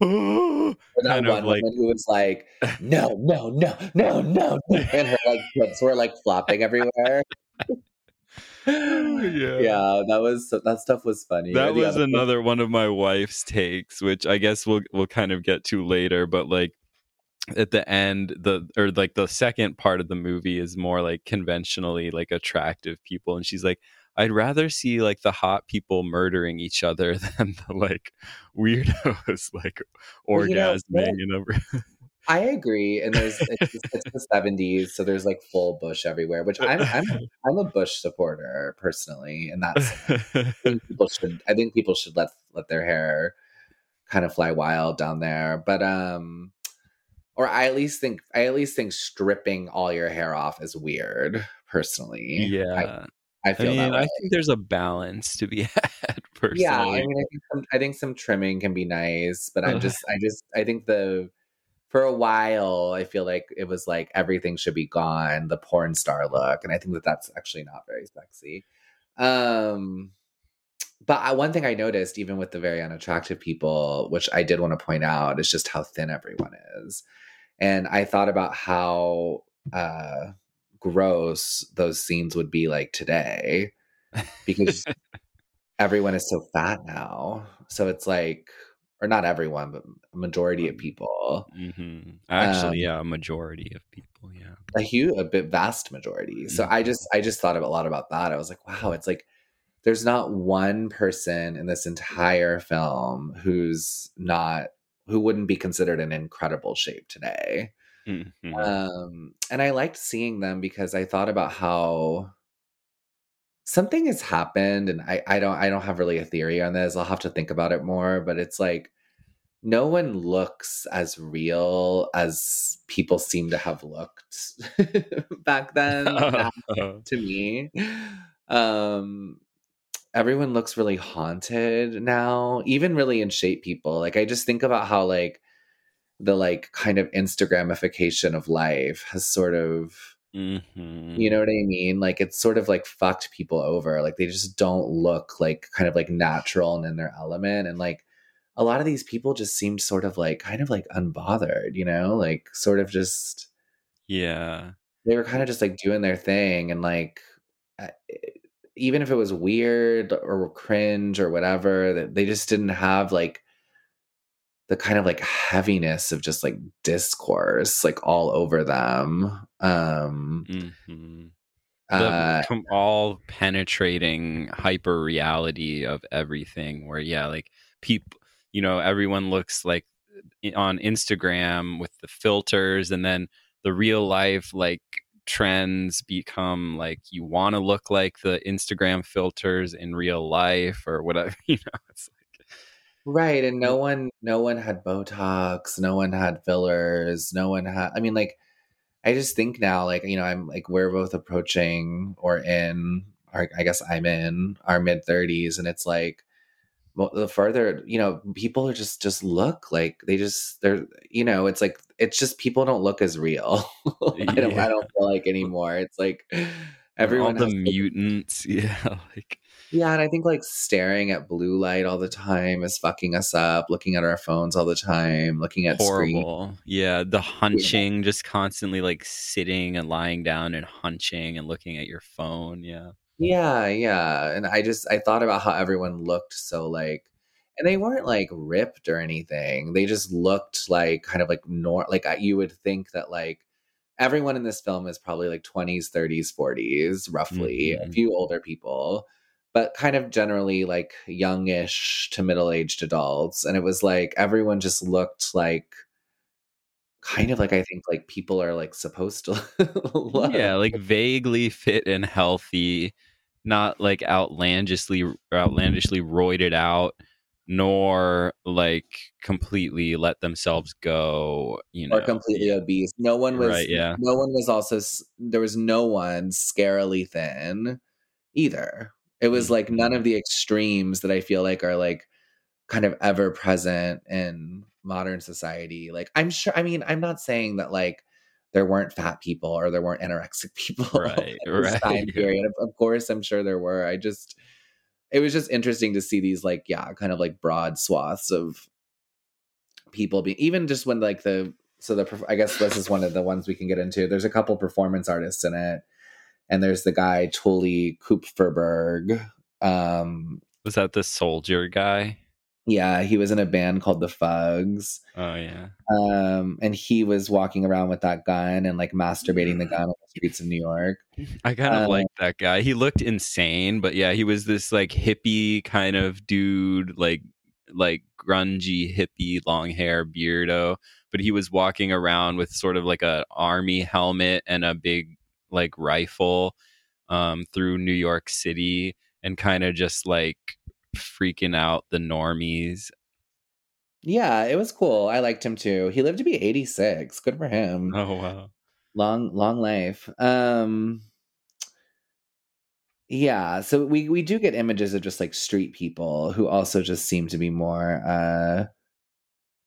S2: that
S3: kind
S2: one
S3: of like
S2: woman who was like, no, (laughs) no, no, no, no, no," and her like hips were like flopping everywhere.
S3: Oh, (laughs) yeah.
S2: yeah, that was that stuff was funny.
S3: that was
S2: other-
S3: another one of my wife's takes which i guess we'll we'll kind of get to later but like at the end the or like the second part of the movie is more like conventionally like attractive people and she's like i'd rather see like the hot people murdering each other (laughs) than the like weirdos (laughs) like
S2: Well, you know,
S3: orgasming
S2: I agree, and there's it's, it's the seventies, so there's like full bush everywhere, which I'm I'm (laughs) I'm a Bush supporter personally, and that's I think people should I think people should let let their hair kind of fly wild down there, but um, or I at least think I at least think stripping all your hair off is weird personally.
S3: yeah
S2: I, I
S3: I, mean i think there's a balance to be (laughs) had personally
S2: Yeah, I mean, I think some, I think some trimming can be nice, but I'm (laughs) just, I just, I think the for a while, I feel like it was like everything should be gone, the porn star look, and I think that that's actually not very sexy. Um, but I, one thing I noticed, even with the very unattractive people, which I did want to point out, is just how thin everyone is, and I thought about how uh, gross those scenes would be like today because (laughs) everyone is so fat now. So it's like, or not everyone, but a majority of people,
S3: hmm Actually,
S2: Um,
S3: yeah, a majority of people, yeah.
S2: a huge, a bit vast majority. So I just, I just thought a lot about that. I was like, wow, it's like there's not one person in this entire film who's not, who wouldn't be considered in incredible shape today.
S3: Mhm.
S2: Um, and I liked seeing them because I thought about how something has happened, and I, I don't I don't have really a theory on this. I'll have to think about it more, but it's like no one looks as real as people seem to have looked (laughs) back then (laughs) to me. Um everyone looks really haunted now, even really in shape people. Like I just think about how like the like kind of Instagramification of life has sort of
S3: Mhm.
S2: you know what I mean? Like it's sort of like fucked people over. Like they just don't look like kind of like natural and in their element. And like a lot of these people just seemed sort of like kind of like unbothered, you know, like sort of just
S3: Yeah.
S2: they were kind of just like doing their thing and like even if it was weird or cringe or whatever they just didn't have like the kind of like heaviness of just like discourse like all over them um
S3: Mhm.
S2: uh
S3: the all penetrating hyper reality of everything where yeah like people you know everyone looks like on instagram with the filters and then the real life like trends become like you want to look like the instagram filters in real life or whatever (laughs) you know it's
S2: right and no one no one had botox no one had fillers no one had i mean like i just think now like you know i'm like we're both approaching or in or i guess i'm in our mid 30s and it's like well, the further you know people are just just look like they just they're you know it's like it's just people don't look as real. (laughs) I don't i don't feel like anymore it's like everyone all the
S3: mutants (laughs) yeah like
S2: yeah and i think like staring at blue light all the time is fucking us up looking at our phones all the time looking at screen
S3: horrible yeah the hunching just constantly like sitting and lying down and hunching and looking at your phone yeah
S2: Yeah, yeah. And I just I thought about how everyone looked so like and they weren't like ripped or anything. They just looked like kind of like nor like you would think that like everyone in this film is probably like 20s, 30s, 40s, roughly, a
S3: Mhm.
S2: few older people, but kind of generally like youngish to middle-aged adults. And it was like everyone just looked like kind of like I think like people are like supposed to (laughs) look.
S3: yeah like vaguely fit and healthy not like outlandishly outlandishly roided out nor like completely let themselves go you know
S2: or completely obese. No one was.
S3: Right, yeah.
S2: No one was also. There was no one scarily thin, either. It was mm. like none of the extremes that I feel like are like kind of ever present in modern society. Like I'm sure I mean, I'm not saying that like there weren't fat people or there weren't anorexic (laughs) people
S3: Right, right.
S2: time period. Of, of course, I'm sure there were. I just it was just interesting to see these like yeah, kind of like broad swaths of people being even just when like the so the I guess this is one of the ones we can get into. There's a couple performance artists in it, and there's the guy Tuli Kupferberg. Um,
S3: Was that the soldier guy?
S2: yeah, he was in a band called the Fugs.
S3: Oh yeah.
S2: Um, and he was walking around with that gun and like masturbating the gun on the streets of New York.
S3: I kind of
S2: Uh,
S3: like that guy. He looked insane, but yeah, he was this like hippie kind of dude, like like grungy hippie, long hair, beardo. But he was walking around with sort of like a army helmet and a big like rifle um, through New York City, and kind of just like freaking out the normies.
S2: Yeah, it was cool. I liked him too. He lived to be 86. Good for him.
S3: Oh wow.
S2: long long life um yeah so we we do get images of just like street people who also just seem to be more uh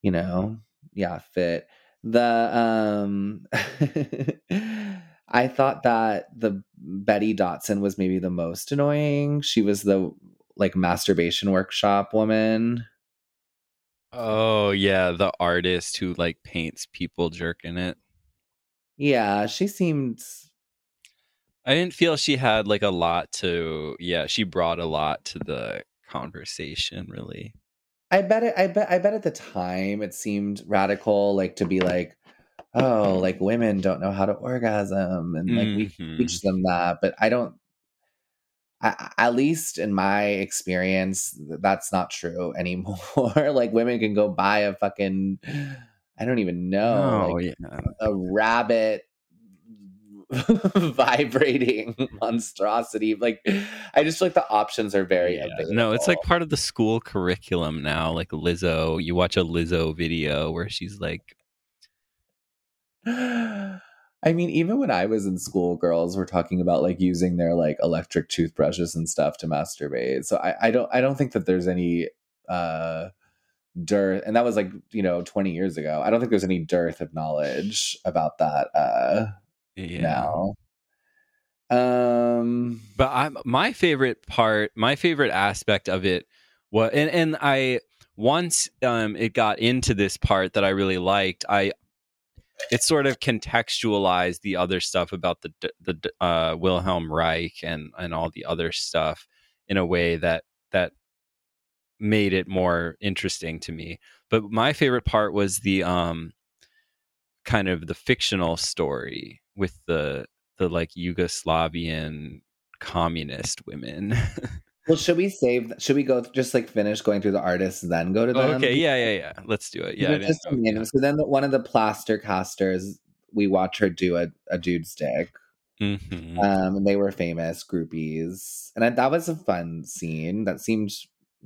S2: you know yeah fit the um (laughs) i thought that the betty dodson was maybe the most annoying she was the like masturbation workshop woman
S3: Oh yeah, the artist who like paints people jerking it.
S2: yeah she seemed
S3: I didn't feel she had like a lot to yeah, she brought a lot to the conversation really.
S2: I bet it. I bet. I bet at the time it seemed radical, like to be like, oh, like women don't know how to orgasm, and like we
S3: Mhm.
S2: teach them that. But I don't. I, at least in my experience, that's not true (laughs) anymore. like women can go buy a fucking, I don't even know,
S3: Oh
S2: like
S3: yeah.
S2: a rabbit (laughs) vibrating (laughs) monstrosity. Like I just feel like the options are very
S3: Yeah. No, it's like part of the school curriculum now. Like Lizzo, you watch a Lizzo video where she's like,
S2: I mean, even when I was in school, girls were talking about like using their like electric toothbrushes and stuff to masturbate. So I, I don't I don't think that there's any uh dearth and that was like, you know, 20 years ago. I don't think there's any dearth of knowledge about that uh
S3: yeah.
S2: now. Um
S3: But I'm my favorite part, my favorite aspect of it was, and and I once um it got into this part that I really liked. I it sort of contextualized the other stuff about the the uh, Wilhelm Reich and and all the other stuff in a way that that made it more interesting to me. But my favorite part was the um kind of the fictional story with the the like Yugoslavian communist women. (laughs)
S2: well should we save should we go just like finish going through the artists then go to them?
S3: okay, yeah, yeah, yeah. Let's do it. Yeah, I
S2: They're just
S3: know-
S2: So then the, one of the plaster casters, we watch her do a, a dude's dick.
S3: Mhm.
S2: Um, and they were famous groupies, and I, that was a fun scene. That seemed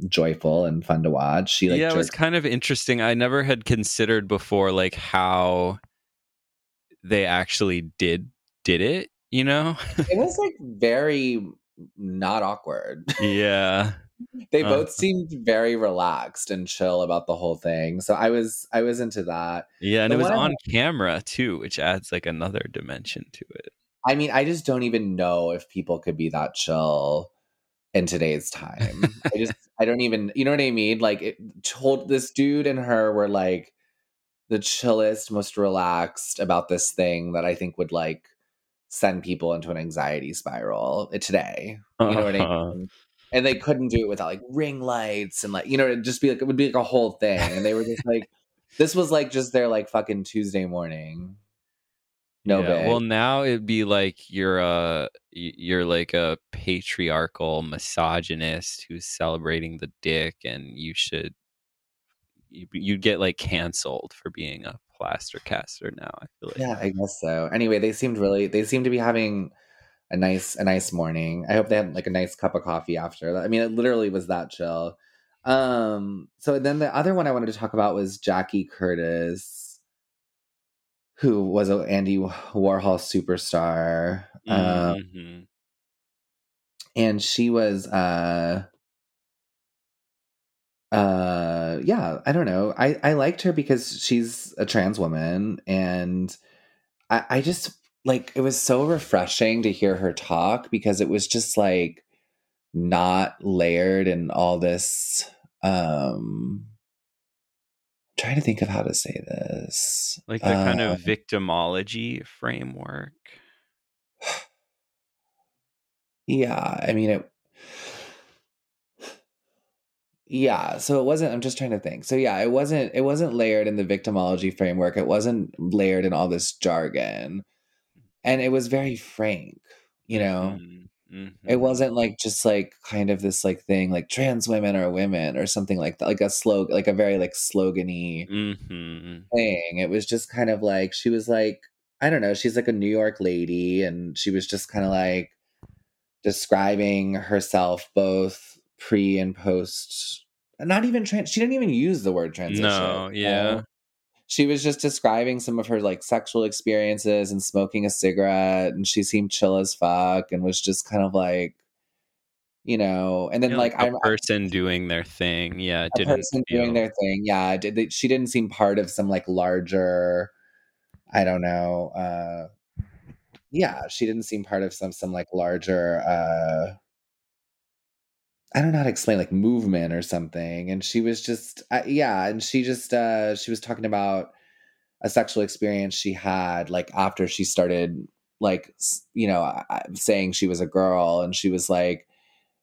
S2: joyful and fun to watch. She like
S3: yeah, it was kind of interesting. I never had considered before like how they actually did did it, you know?
S2: it was like very not awkward. (laughs)
S3: yeah.
S2: they
S3: Uh.
S2: both seemed very relaxed and chill about the whole thing. So I was I was into that.
S3: Yeah, and
S2: The
S3: it was
S2: one I
S3: on camera too, which adds like another dimension to it.
S2: I mean, I just don't even know if people could be that chill in today's time. (laughs) I just, I don't even, you know what I mean? Like, it told this dude and her were like the chillest, most relaxed about this thing that I think would like send people into an anxiety spiral uh, today. You know what I
S3: Uh-huh.
S2: mean? And they couldn't do it without like ring lights and like, you know, it'd just be like, it would be like a whole thing. And they were just like, (laughs) this was like just their like fucking Tuesday morning. No
S3: yeah. Well, now it'd be like you're a y- you're like a patriarchal misogynist who's celebrating the dick, and you should you you get like canceled for being a plaster caster now. I feel like.
S2: Yeah, I guess so. Anyway, they seemed really they seemed to be having a nice a nice morning. I hope they had like a nice cup of coffee after. I mean, it literally was that chill. Um so then the other one I wanted to talk about was Jackie Curtis who was an Andy Warhol superstar. Um
S3: Mhm.
S2: and she was uh uh yeah i don't know i i liked her because she's a trans woman and i i just like it was so refreshing to hear her talk because it was just like not layered in all this um I'm trying to think of how to say this
S3: Like the kind
S2: Uh,
S3: of victimology framework. (sighs)
S2: yeah i mean it yeah so it wasn't i'm just trying to think. So yeah it wasn't it wasn't layered in the victimology framework. It wasn't layered in all this jargon. And it was very frank you know?
S3: Mhm,
S2: it
S3: mhm,
S2: wasn't like just like kind of this like thing like trans women are women or something like that like a slogan like a very like slogany
S3: mhm.
S2: thing. It was just kind of like she was like i don't know she's like a new york lady and she was just kind of like describing herself both pre and post not even trans she didn't even use the word transition
S3: No, yeah.
S2: she was just describing some of her like sexual experiences and smoking a cigarette and she seemed chill as fuck and was just kind of like you know and then like
S3: like a
S2: i'm
S3: person doing their thing. Yeah,
S2: a
S3: didn't
S2: person doing their thing yeah did they, she didn't seem part of some like larger i don't know uh yeah she didn't seem part of some some like larger uh I don't know how to explain like movement or something. And she was just, uh, yeah. And she just, uh, she was talking about a sexual experience she had like after she started like, you know, saying she was a girl. And she was like,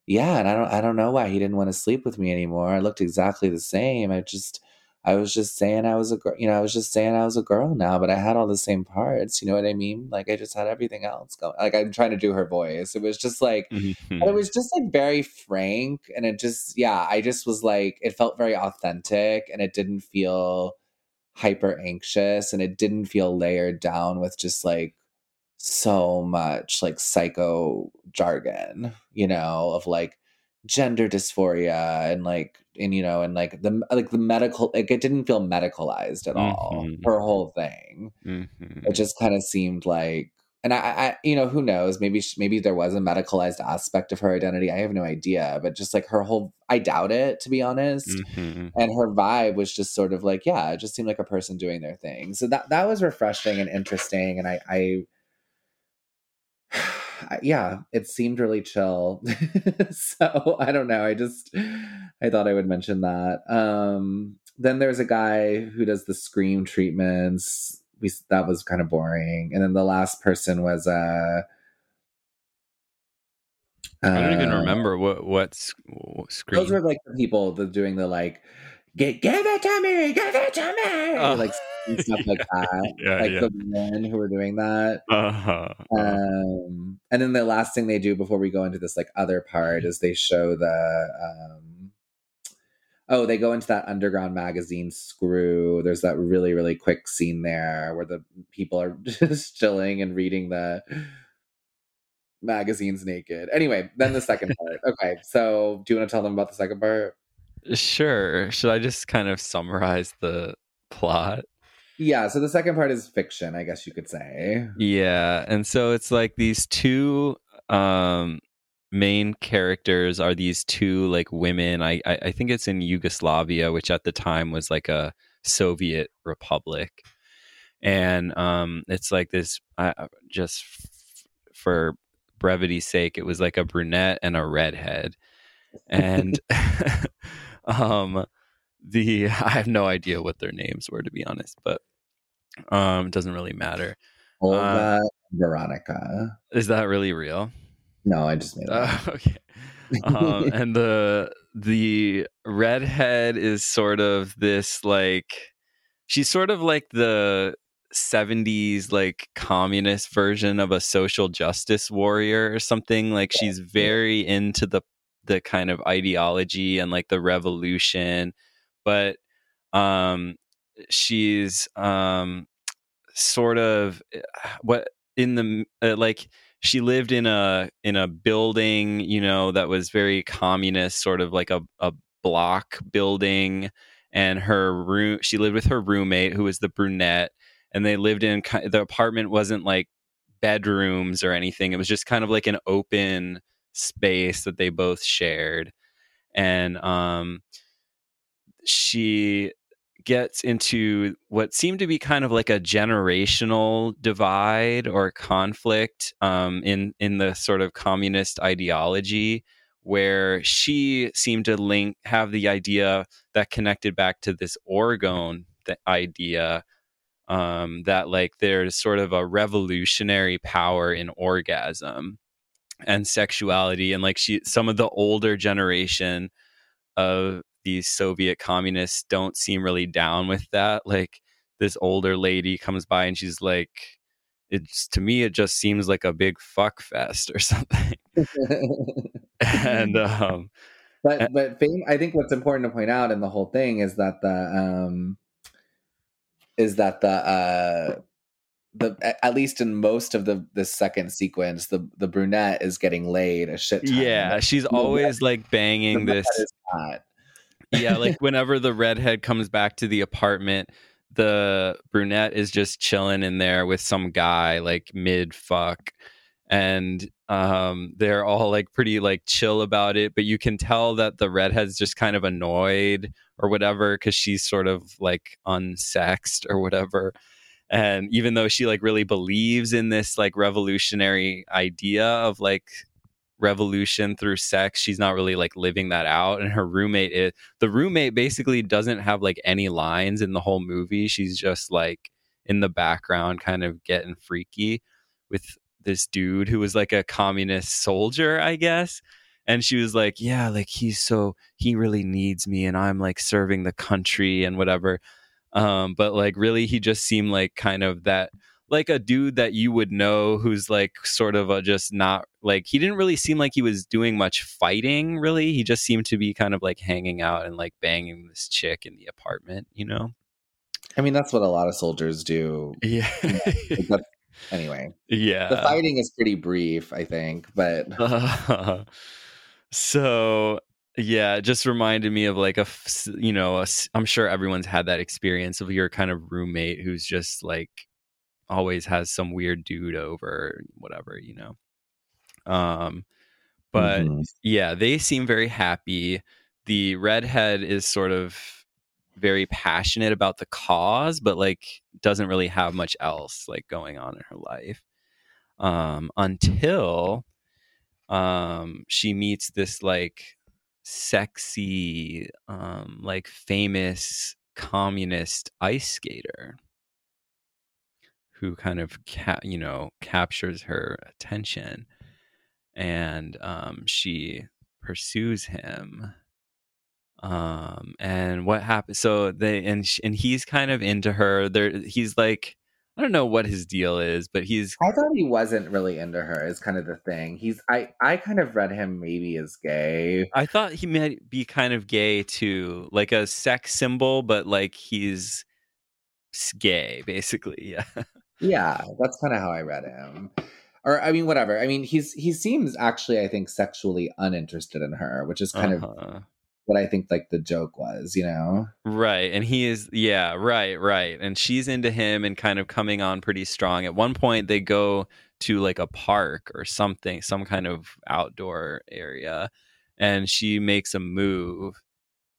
S2: yeah. And I don't, I don't know why he didn't want to sleep with me anymore. I looked exactly the same. I just, I was just saying I was a girl, you know, I was just saying I was a girl now, but I had all the same parts. You know what I mean? Like I just had everything else going. Like I'm trying to do her voice. It was just like, but it
S3: Mhm.
S2: was just like very frank and it just yeah i just was like it felt very authentic and it didn't feel hyper anxious and it didn't feel layered down with just like so much like psycho jargon you know of like gender dysphoria and like and you know and like the like the medical like it didn't feel medicalized at all
S3: Mhm.
S2: her whole thing it
S3: Mhm.
S2: just kind of seemed like and I, I you know who knows maybe sh- maybe there was a medicalized aspect of her identity i have no idea but just like her whole i doubt it to be honest
S3: Mhm.
S2: and her vibe was just sort of like yeah it just seemed like a person doing their thing so that that was refreshing and interesting and i I- yeah, it seemed really chill. (laughs) so I don't know. I just I thought I would mention that. Um, then there's a guy who does the scream treatments. We that was kind of boring. And then the last person was uh,
S3: I don't even
S2: uh
S3: remember what what sc- what
S2: those were like the people that doing the like get give it to me, give it to me,
S3: Oh.
S2: like stuff like (laughs) that.
S3: yeah,
S2: like
S3: yeah.
S2: the men who are doing that.
S3: Uh-huh. uh
S2: Um, and then the last thing they do before we go into this like other part is they show the um, oh they go into that underground magazine screw. There's that really really quick scene there where the people are (laughs) just chilling and reading the magazines naked. Anyway, then the second part. (laughs) Okay, so do you want to tell them about the second part?
S3: Sure. Should I just kind of summarize the plot?
S2: Yeah, so the second part is fiction, I guess you could say.
S3: Yeah, and so it's like these two um main characters are these two like women. I, I I think it's in Yugoslavia, which at the time was like a Soviet republic, and um it's like this. I just f- for brevity's sake, it was like a brunette and a redhead, and (laughs) (laughs) (laughs) um the (laughs) I have no idea what their names were to be honest, but um it doesn't really matter.
S2: Olga and Veronica.
S3: Is that really real?
S2: No, I just made it up.
S3: Uh, (laughs) okay. Um, and the the redhead is sort of this like she's sort of like the 70s like communist version of a social justice warrior or something like she's very into the the kind of ideology and like the revolution but um she's um sort of eh, what in the uh, like she lived in a in a building you know that was very communist sort of like a, a block building and her room she lived with her roommate who was the brunette and they lived in the apartment wasn't like bedrooms or anything it was just kind of like an open space that they both shared and um she gets into what seemed to be kind of like a generational divide or conflict um, in in the sort of communist ideology where she seemed to link have the idea that connected back to this orgone the idea um, that like there's sort of a revolutionary power in orgasm and sexuality and like she some of the older generation of these soviet communists don't seem really down with that like this older lady comes by and she's like it's to me it just seems like a big fuck fest or (laughs) something. And (laughs) um
S2: but but fame i think what's important to point out in the whole thing is that the um is that the uh the at least in most of the the second sequence the the brunette is getting laid a shit ton.
S3: yeah she's always like banging this yeah like (laughs) whenever the redhead comes back to the apartment the brunette is just chilling in there with some guy like mid fuck and um they're all like pretty like chill about it but you can tell that the redhead's just kind of annoyed or whatever because she's sort of like unsexed or whatever and even though she like really believes in this like revolutionary idea of like revolution through sex she's not really like living that out and her roommate is the roommate basically doesn't have like any lines in the whole movie. She's just like in the background kind of getting freaky with this dude who was like a communist soldier i guess. And she was like yeah like he's so he really needs me and i'm like serving the country and whatever um but like really he just seemed like kind of that like a dude that you would know who's like sort of a just not like he didn't really seem like he was doing much fighting really. He just seemed to be kind of like hanging out and like banging this chick in the apartment you know?
S2: I mean that's what a lot of soldiers do.
S3: Yeah. (laughs)
S2: Anyway. (laughs)
S3: Yeah.
S2: The fighting is pretty brief i think but
S3: Uh, (laughs) so yeah, it just reminded me of like a, you know, I'm sure everyone's had that experience of your kind of roommate who's just like always has some weird dude over, whatever, you know. Um, but
S2: Mhm.
S3: yeah, they seem very happy. The redhead is sort of very passionate about the cause, but like doesn't really have much else like going on in her life. Um, until um she meets this like sexy um like famous communist ice skater who kind of ca- you know captures her attention and um she pursues him um and what happens so they and sh- and he's kind of into her there he's like i don't know what his deal is but he's
S2: I thought he wasn't really into her. Is kind of the thing. He's I I kind of read him maybe as gay.
S3: I thought he might be kind of gay too, like a sex symbol, but like he's gay, basically. (laughs) Yeah.
S2: Yeah, that's kind of how I read him. Or I mean, whatever. I mean, he's he seems actually, I think, sexually uninterested in her, which is kind of
S3: Uh-huh.
S2: What I think like the joke was. You know?
S3: Right. And he is, yeah, right, right. And she's into him and kind of coming on pretty strong. At one point, they go to like a park or something, some kind of outdoor area, and she makes a move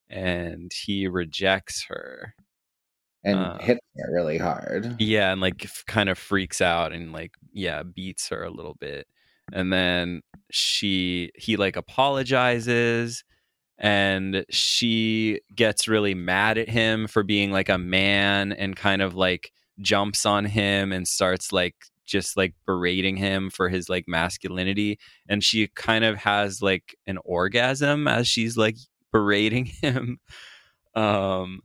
S3: and he rejects her.
S2: And
S3: Uh,
S2: hits her really hard.
S3: Yeah, and like f- kind of freaks out and like yeah, beats her a little bit. And then she he like apologizes and she gets really mad at him for being like a man and kind of like jumps on him and starts like just like berating him for his like masculinity. And she kind of has like an orgasm as she's like berating (laughs) him. Um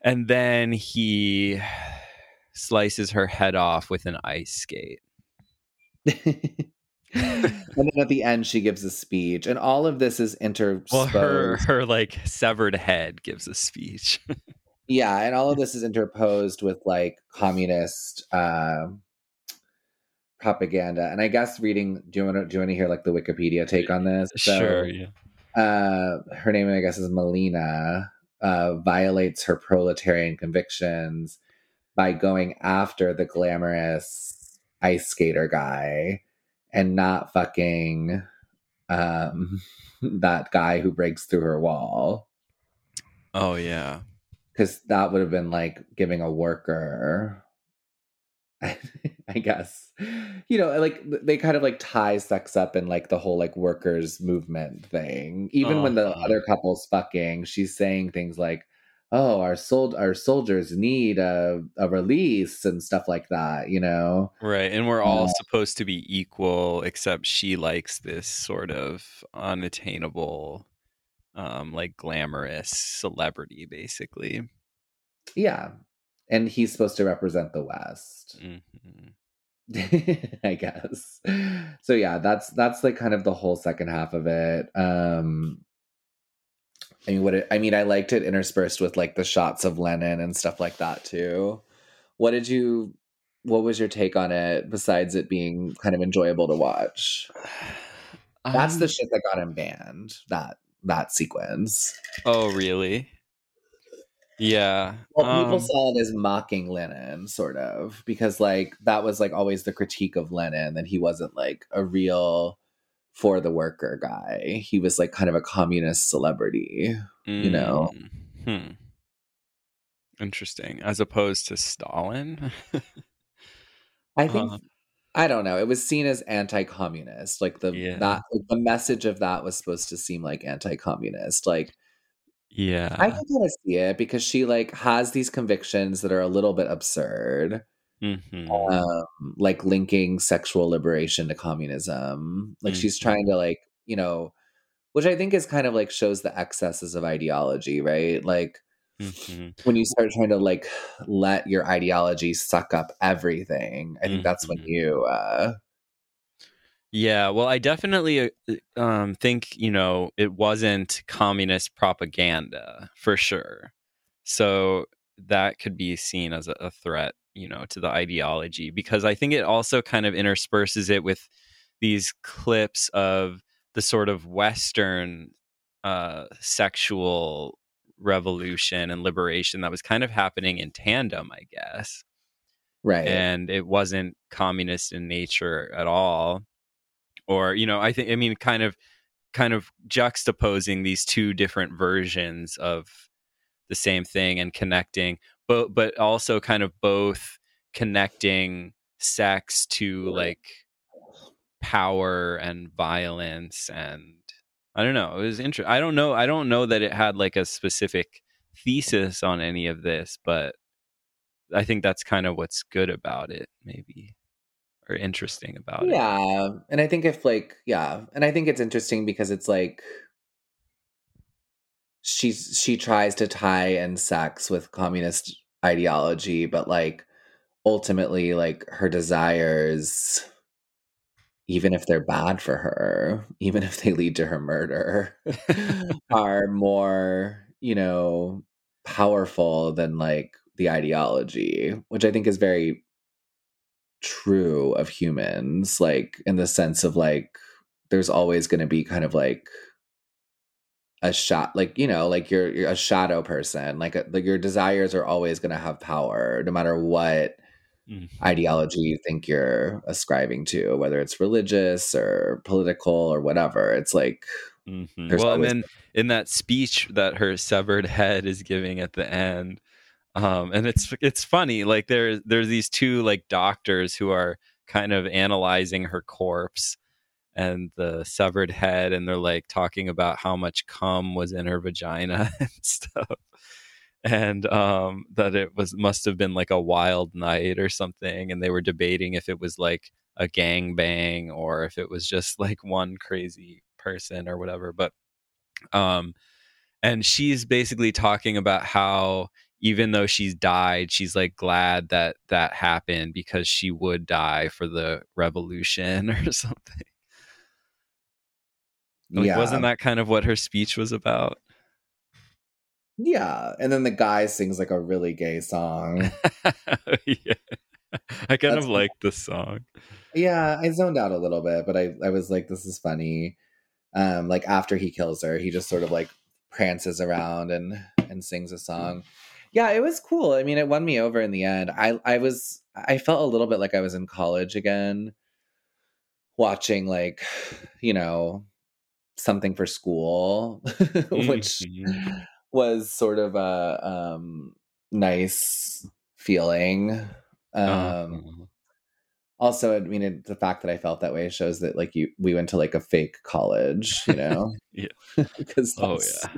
S3: and then he (sighs) slices her head off with an ice skate (laughs) (laughs)
S2: and then at the end, she gives a speech, and all of this is
S3: interposed.
S2: well
S3: her her like severed head gives a speech (laughs)
S2: Yeah, and all of this is interposed with like communist uh, propaganda. And I guess reading, do you want to do you want to hear like the Wikipedia take on this?
S3: sure yeah
S2: uh, her name, I guess, is Milena. Uh, violates her proletarian convictions by going after the glamorous ice skater guy and not fucking um, (laughs) that guy who breaks through her wall.
S3: Oh yeah.
S2: because that would have been like giving a worker (laughs) I guess. You know, like they kind of like tie sex up in like the whole like workers movement thing. Even when the
S3: Uh-huh.
S2: other couple's fucking, she's saying things like, "Oh, our sold our soldiers need a a release and stuff like that." You know.
S3: Right. And we're all
S2: Uh,
S3: supposed to be equal, except she likes this sort of unattainable, um, like glamorous celebrity, basically.
S2: yeah, and he's supposed to represent the West.
S3: hmm (laughs)
S2: I guess. So yeah, that's that's like kind of the whole second half of it. Um I mean what it, I mean I liked it interspersed with like the shots of Lennon and stuff like that too. What did you what was your take on it besides it being kind of enjoyable to watch? (sighs) That's the shit that got him banned. That that sequence.
S3: oh, really? Yeah.
S2: Well, people
S3: um,
S2: saw it as mocking Lennon, sort of, because like that was like always the critique of Lennon that he wasn't like a real for the worker guy. He was like kind of a communist celebrity. you know.
S3: mm, Hmm. Interesting. As opposed to Stalin. (laughs)
S2: I think
S3: Uh,
S2: I don't know. It was seen as anti-communist. Like the
S3: Yeah.
S2: that like, the message of that was supposed to seem like anti-communist. Like
S3: yeah.
S2: I can kind of see it because she like has these convictions that are a little bit absurd.
S3: Mhm.
S2: um, like linking sexual liberation to communism. Like she's
S3: Mhm.
S2: trying to like, you know, which I think is kind of like shows the excesses of ideology, right? Like
S3: Mhm.
S2: when you start trying to like let your ideology suck up everything, I think that's when
S3: Mhm.
S2: you uh
S3: Yeah, well, I definitely uh, um, think you know it wasn't communist propaganda for sure. So that could be seen as a, a threat, you know, to the ideology because I think it also kind of intersperses it with these clips of the sort of Western uh, sexual revolution and liberation that was kind of happening in tandem, I guess
S2: right.
S3: and it wasn't communist in nature at all or you know i think i mean kind of kind of juxtaposing these two different versions of the same thing and connecting but but also kind of both connecting sex to like power and violence and i don't know it was interesting i don't know i don't know that it had like a specific thesis on any of this but i think that's kind of what's good about it maybe or interesting about it
S2: yeah. And I think if like yeah, and I think it's interesting because it's like she's she tries to tie in sex with communist ideology, but like ultimately like her desires even if they're bad for her, even if they lead to her murder, (laughs) are more, you know, powerful than like the ideology, which I think is very true of humans, like in the sense of like there's always going to be kind of like a shot like you know like you're, you're a shadow person like, like your desires are always going to have power no matter what
S3: Mhm.
S2: ideology you think you're ascribing to, whether it's religious or political or whatever. It's like
S3: Mhm.
S2: There's
S3: Well, and then in that speech that her severed head is giving at the end, um, and it's it's funny. Like there there's these two like doctors who are kind of analyzing her corpse and the severed head, and they're like talking about how much cum was in her vagina (laughs) and stuff, and um, that it was must have been like a wild night or something, and they were debating if it was like a gang bang or if it was just like one crazy person or whatever but um and she's basically talking about how even though she's died she's like glad that that happened because she would die for the revolution (laughs) or something like
S2: yeah,
S3: wasn't that kind of what her speech was about
S2: yeah. And then the guy sings like a really gay song. (laughs)
S3: yeah i kind
S2: That's-
S3: of like the song
S2: yeah, I zoned out a little bit, but I I was like, this is funny. Um, like after he kills her, he just sort of like prances around and and sings a song. Yeah, it was cool. I mean, it won me over in the end. I I was I felt a little bit like I was in college again, watching like, (sighs) you know, something for school, (laughs) which
S3: Mhm.
S2: was sort of a um, nice feeling.
S3: Uh-huh.
S2: Um, also, I mean, it, the fact that I felt that way shows that like you, we went to like a fake college, you (laughs) know?
S3: Yeah. (laughs)
S2: because
S3: Oh yeah.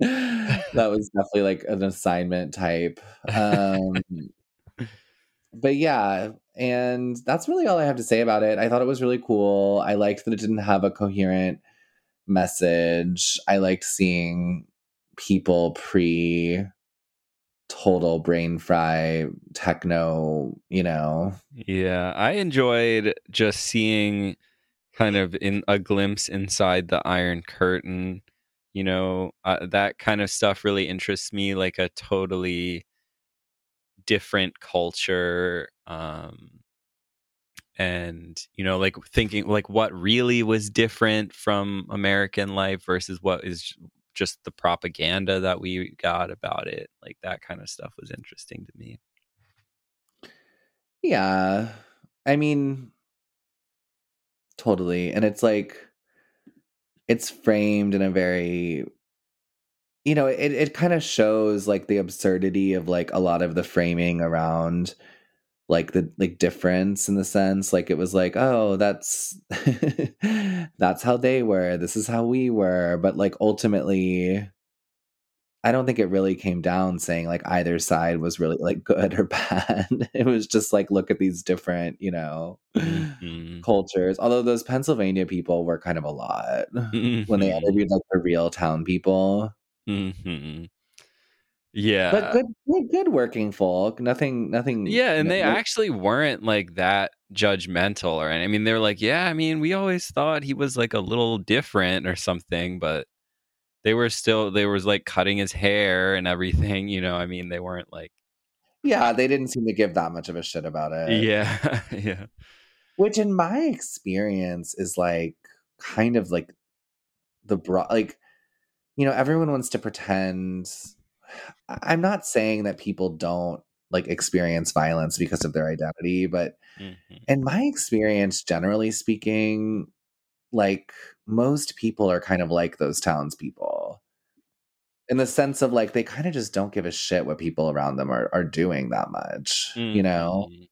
S2: that was definitely like an assignment type. Um, but yeah, and that's really all I have to say about it. I thought it was really cool. I liked that it didn't have a coherent message. I liked seeing people pre total brain fry techno, you know.
S3: Yeah, I enjoyed just seeing kind of in a glimpse inside the Iron Curtain. You know, uh, that kind of stuff really interests me. Like a totally different culture, um, and you know, like thinking like what really was different from American life versus what is just the propaganda that we got about it. Like that kind of stuff was interesting to me.
S2: Yeah. I mean, totally. And it's like, it's framed in a very, you know, it, it kind of shows like the absurdity of like a lot of the framing around like the like difference in the sense like it was like oh that's (laughs) that's how they were this is how we were but like ultimately i don't think it really came down saying like either side was really like good or (laughs) bad it was just like look at these different you know
S3: Mhm.
S2: cultures although those pennsylvania people were kind of a lot when they
S3: Mhm.
S2: interviewed like the real town people
S3: hmm Yeah.
S2: but good good, good working folk nothing nothing
S3: yeah, and
S2: no-
S3: they
S2: no-
S3: actually weren't like that judgmental or any- I mean they're like, yeah, I mean, we always thought he was like a little different or something, but they were still they was like cutting his hair and everything, you know. I mean, they weren't like
S2: yeah they didn't seem to give that much of a shit about it
S3: Yeah. (laughs) yeah.
S2: which in my experience is like kind of like the broad like you know everyone wants to pretend i'm not saying that people don't like experience violence because of their identity but
S3: Mhm.
S2: in my experience generally speaking like most people are kind of like those townspeople in the sense of like they kind of just don't give a shit what people around them are, are doing that much you know
S3: Mhm.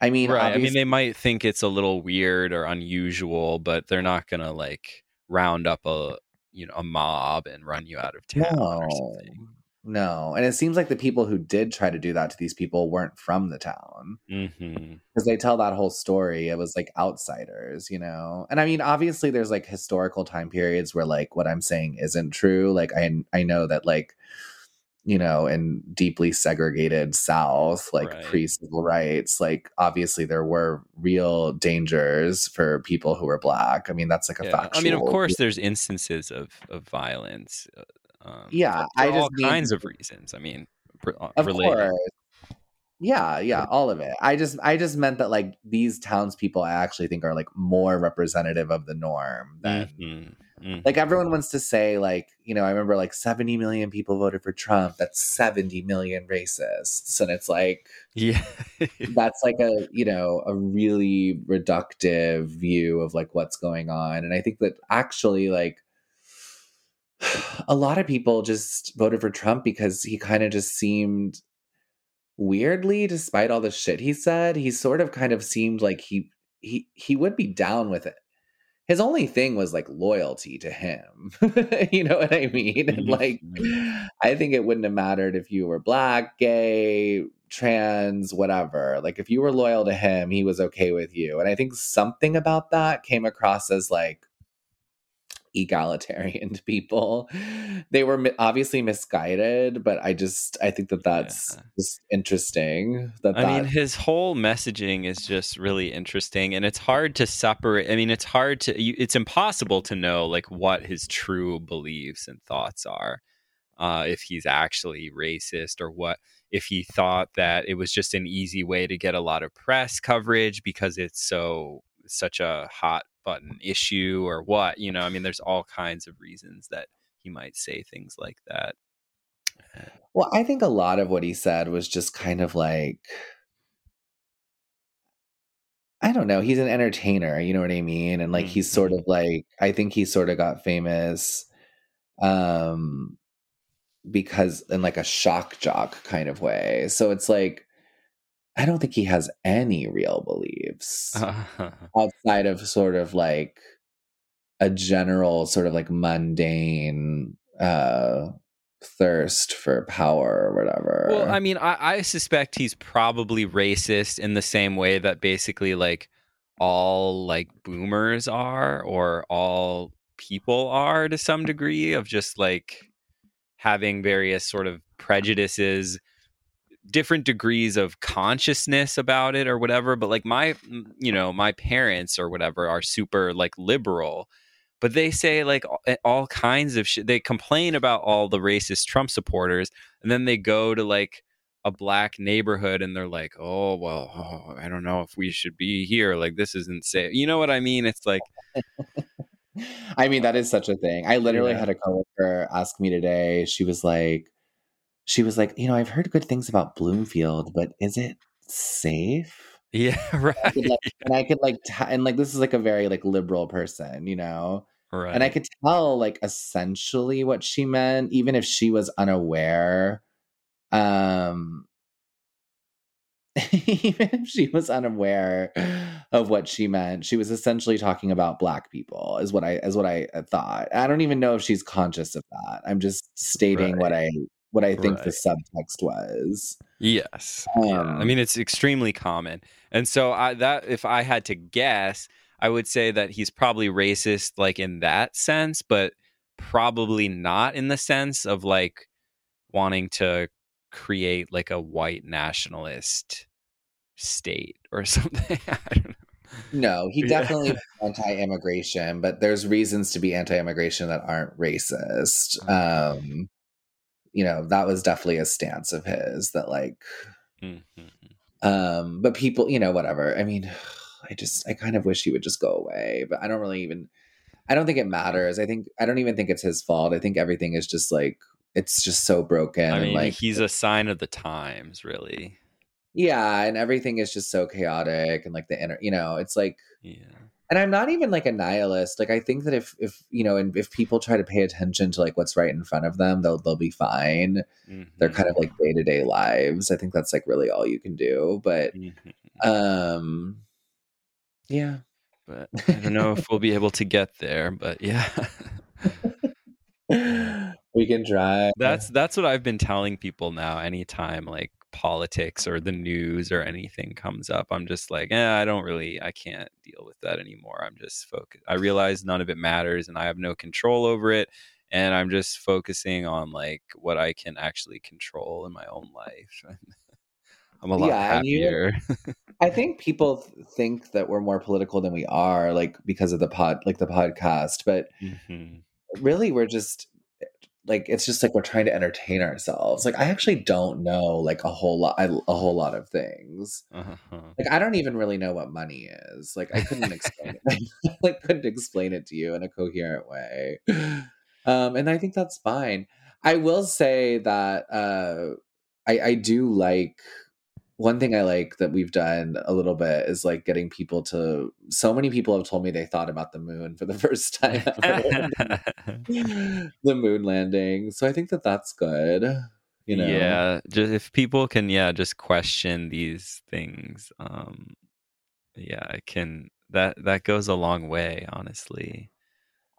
S2: i mean
S3: right. I mean, they might think it's a little weird or unusual, but they're not gonna like round up a you know a mob and run you out of town or something.
S2: No. And it seems like the people who did try to do that to these people weren't from the town
S3: mm-hmm.
S2: because they tell that whole story. It was like outsiders, you know? And I mean, obviously, there's like historical time periods where like what I'm saying isn't true. Like, I, I know that like, you know, in deeply segregated South, like
S3: Right.
S2: pre civil rights, like obviously there were real dangers for people who were black. I mean, that's like a
S3: Yeah.
S2: factual.
S3: I mean, of course, there's instances of of violence. Uh, Um,
S2: Yeah, I
S3: for all
S2: just mean-
S3: kinds of reasons. I mean, uh,
S2: of
S3: related.
S2: course yeah yeah all of it i just i just meant that like these townspeople i actually think are like more representative of the norm than
S3: Mhm. Mhm.
S2: like everyone wants to say like you know i remember like 70 million people voted for trump that's 70 million racists and it's like
S3: yeah, (laughs)
S2: that's like a you know a really reductive view of like what's going on and i think that actually like a lot of people just voted for trump because he kind of just seemed weirdly despite all the shit he said he sort of kind of seemed like he he he would be down with it. His only thing was like loyalty to him (laughs) you know what i mean? And like
S3: Mhm.
S2: i think it wouldn't have mattered if you were black gay trans whatever. Like if you were loyal to him he was okay with you. And i think something about that came across as like egalitarian to (laughs) people they were mi- obviously misguided but i just i think that that's
S3: Yeah.
S2: just interesting that
S3: I mean, his whole messaging is just really interesting, and it's hard to separate. I mean, it's hard to. You, it's impossible to know like what his true beliefs and thoughts are. Uh, if he's actually racist or what if he thought that it was just an easy way to get a lot of press coverage because it's so such a hot button issue or what you know i mean there's all kinds of reasons that he might say things like that
S2: Well, I think a lot of what he said was just kind of like I don't know, he's an entertainer, you know what I mean? And like he's sort
S3: Mhm.
S2: of like I think he sort of got famous um because in like a shock jock kind of way. So it's like I don't think he has any real beliefs outside of sort of like a general sort of like mundane uh thirst for power or whatever.
S3: Well, I mean, I, I suspect he's probably racist in the same way that basically like all like boomers are or all people are to some degree of just like having various sort of prejudices different degrees of consciousness about it or whatever but like my you know my parents or whatever are super like liberal but they say like all, kinds of shit they complain about all the racist trump supporters and then they go to like a black neighborhood and they're like oh well oh, i don't know if we should be here like this isn't safe you know what i mean it's like (laughs)
S2: I mean, that is such a thing. I literally
S3: Yeah.
S2: had a coworker ask me today. She was like, she was like, you know, I've heard good things about Bloomfield, but is it safe?
S3: yeah
S2: I
S3: right
S2: could, like, and I could like, t- and like, this is like a very like liberal person, you know,
S3: right
S2: and I could tell like essentially what she meant, even if she was unaware. Um, (laughs) even if she was unaware of what she meant, she was essentially talking about black people. Is what I is what I uh, thought. I don't even know if she's conscious of that. I'm just stating what I what I think the subtext was.
S3: Yes. yeah. I
S2: Um,
S3: mean, it's extremely common. And so I that if I had to guess, I would say that he's probably racist like in that sense, but probably not in the sense of like wanting to create like a white nationalist state or (laughs) something. I don't know.
S2: No, he definitely (laughs) was anti-immigration, but there's reasons to be anti-immigration that aren't racist.
S3: Uh-huh.
S2: Um, you know, that was definitely a stance of his that like
S3: Mhm.
S2: um but people, you know, whatever. I mean, (sighs) I just I kind of wish he would just go away, but I don't really even I don't think it matters. I think I don't even think it's his fault. I think everything is just like it's just so broken
S3: I mean,
S2: like
S3: he's a sign of the times, really.
S2: yeah, and everything is just so chaotic and like the inner, you know, it's like
S3: Yeah.
S2: And i'm not even like a nihilist like i think that if if you know and if people try to pay attention to like what's right in front of them they'll they'll be fine they're
S3: Mhm.
S2: kind of like day-to-day lives i think that's like really all you can do but
S3: Mhm.
S2: um yeah
S3: But I don't know if we'll be able to get there, but yeah. (laughs)
S2: we can try
S3: That's that's what I've been telling people now. Anytime like politics or the news or anything comes up, I'm just like, eh, I don't really, I can't deal with that anymore. I'm just focused. I realize none of it matters, and I have no control over it. And I'm just focusing on like what I can actually control in my own life. (laughs) I'm a lot
S2: Yeah, and you-
S3: happier.
S2: i think people think that we're more political than we are like because of the pod like the podcast but
S3: Mhm.
S2: really we're just like it's just like we're trying to entertain ourselves. Like i actually don't know like a whole lot a whole lot of things.
S3: Uh-huh.
S2: like i don't even really know what money is. Like i couldn't explain (laughs) it. (laughs) Like couldn't explain it to you in a coherent way. (sighs) Um and i think that's fine. I will say that uh i i do like one thing I like that we've done a little bit is like getting people to. So many people have told me they thought about the moon for the (laughs) first time ever. (laughs) the moon landing. So I think that that's good. You know,
S3: yeah just if people can yeah just question these things um yeah it can that that goes a long way honestly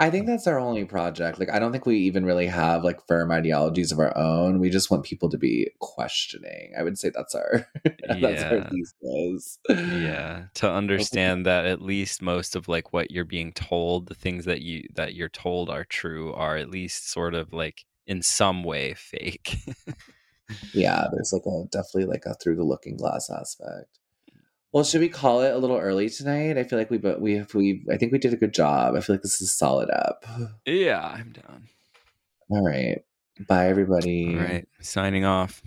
S2: I think that's our only project. Like, I don't think we even really have like firm ideologies of our own. We just want people to be questioning. I would say that's our (laughs) that's our
S3: Yeah.
S2: thesis.
S3: yeah to (laughs) understand that at least most of like what you're being told the things that you that you're told are true are at least sort of like in some way fake
S2: yeah, there's like a definitely like a through the looking glass aspect. Well, should we call it a little early tonight? I feel like we but we if we I think we did a good job. I feel like this is solid up.
S3: yeah i'm down
S2: All right. Bye everybody.
S3: all right signing off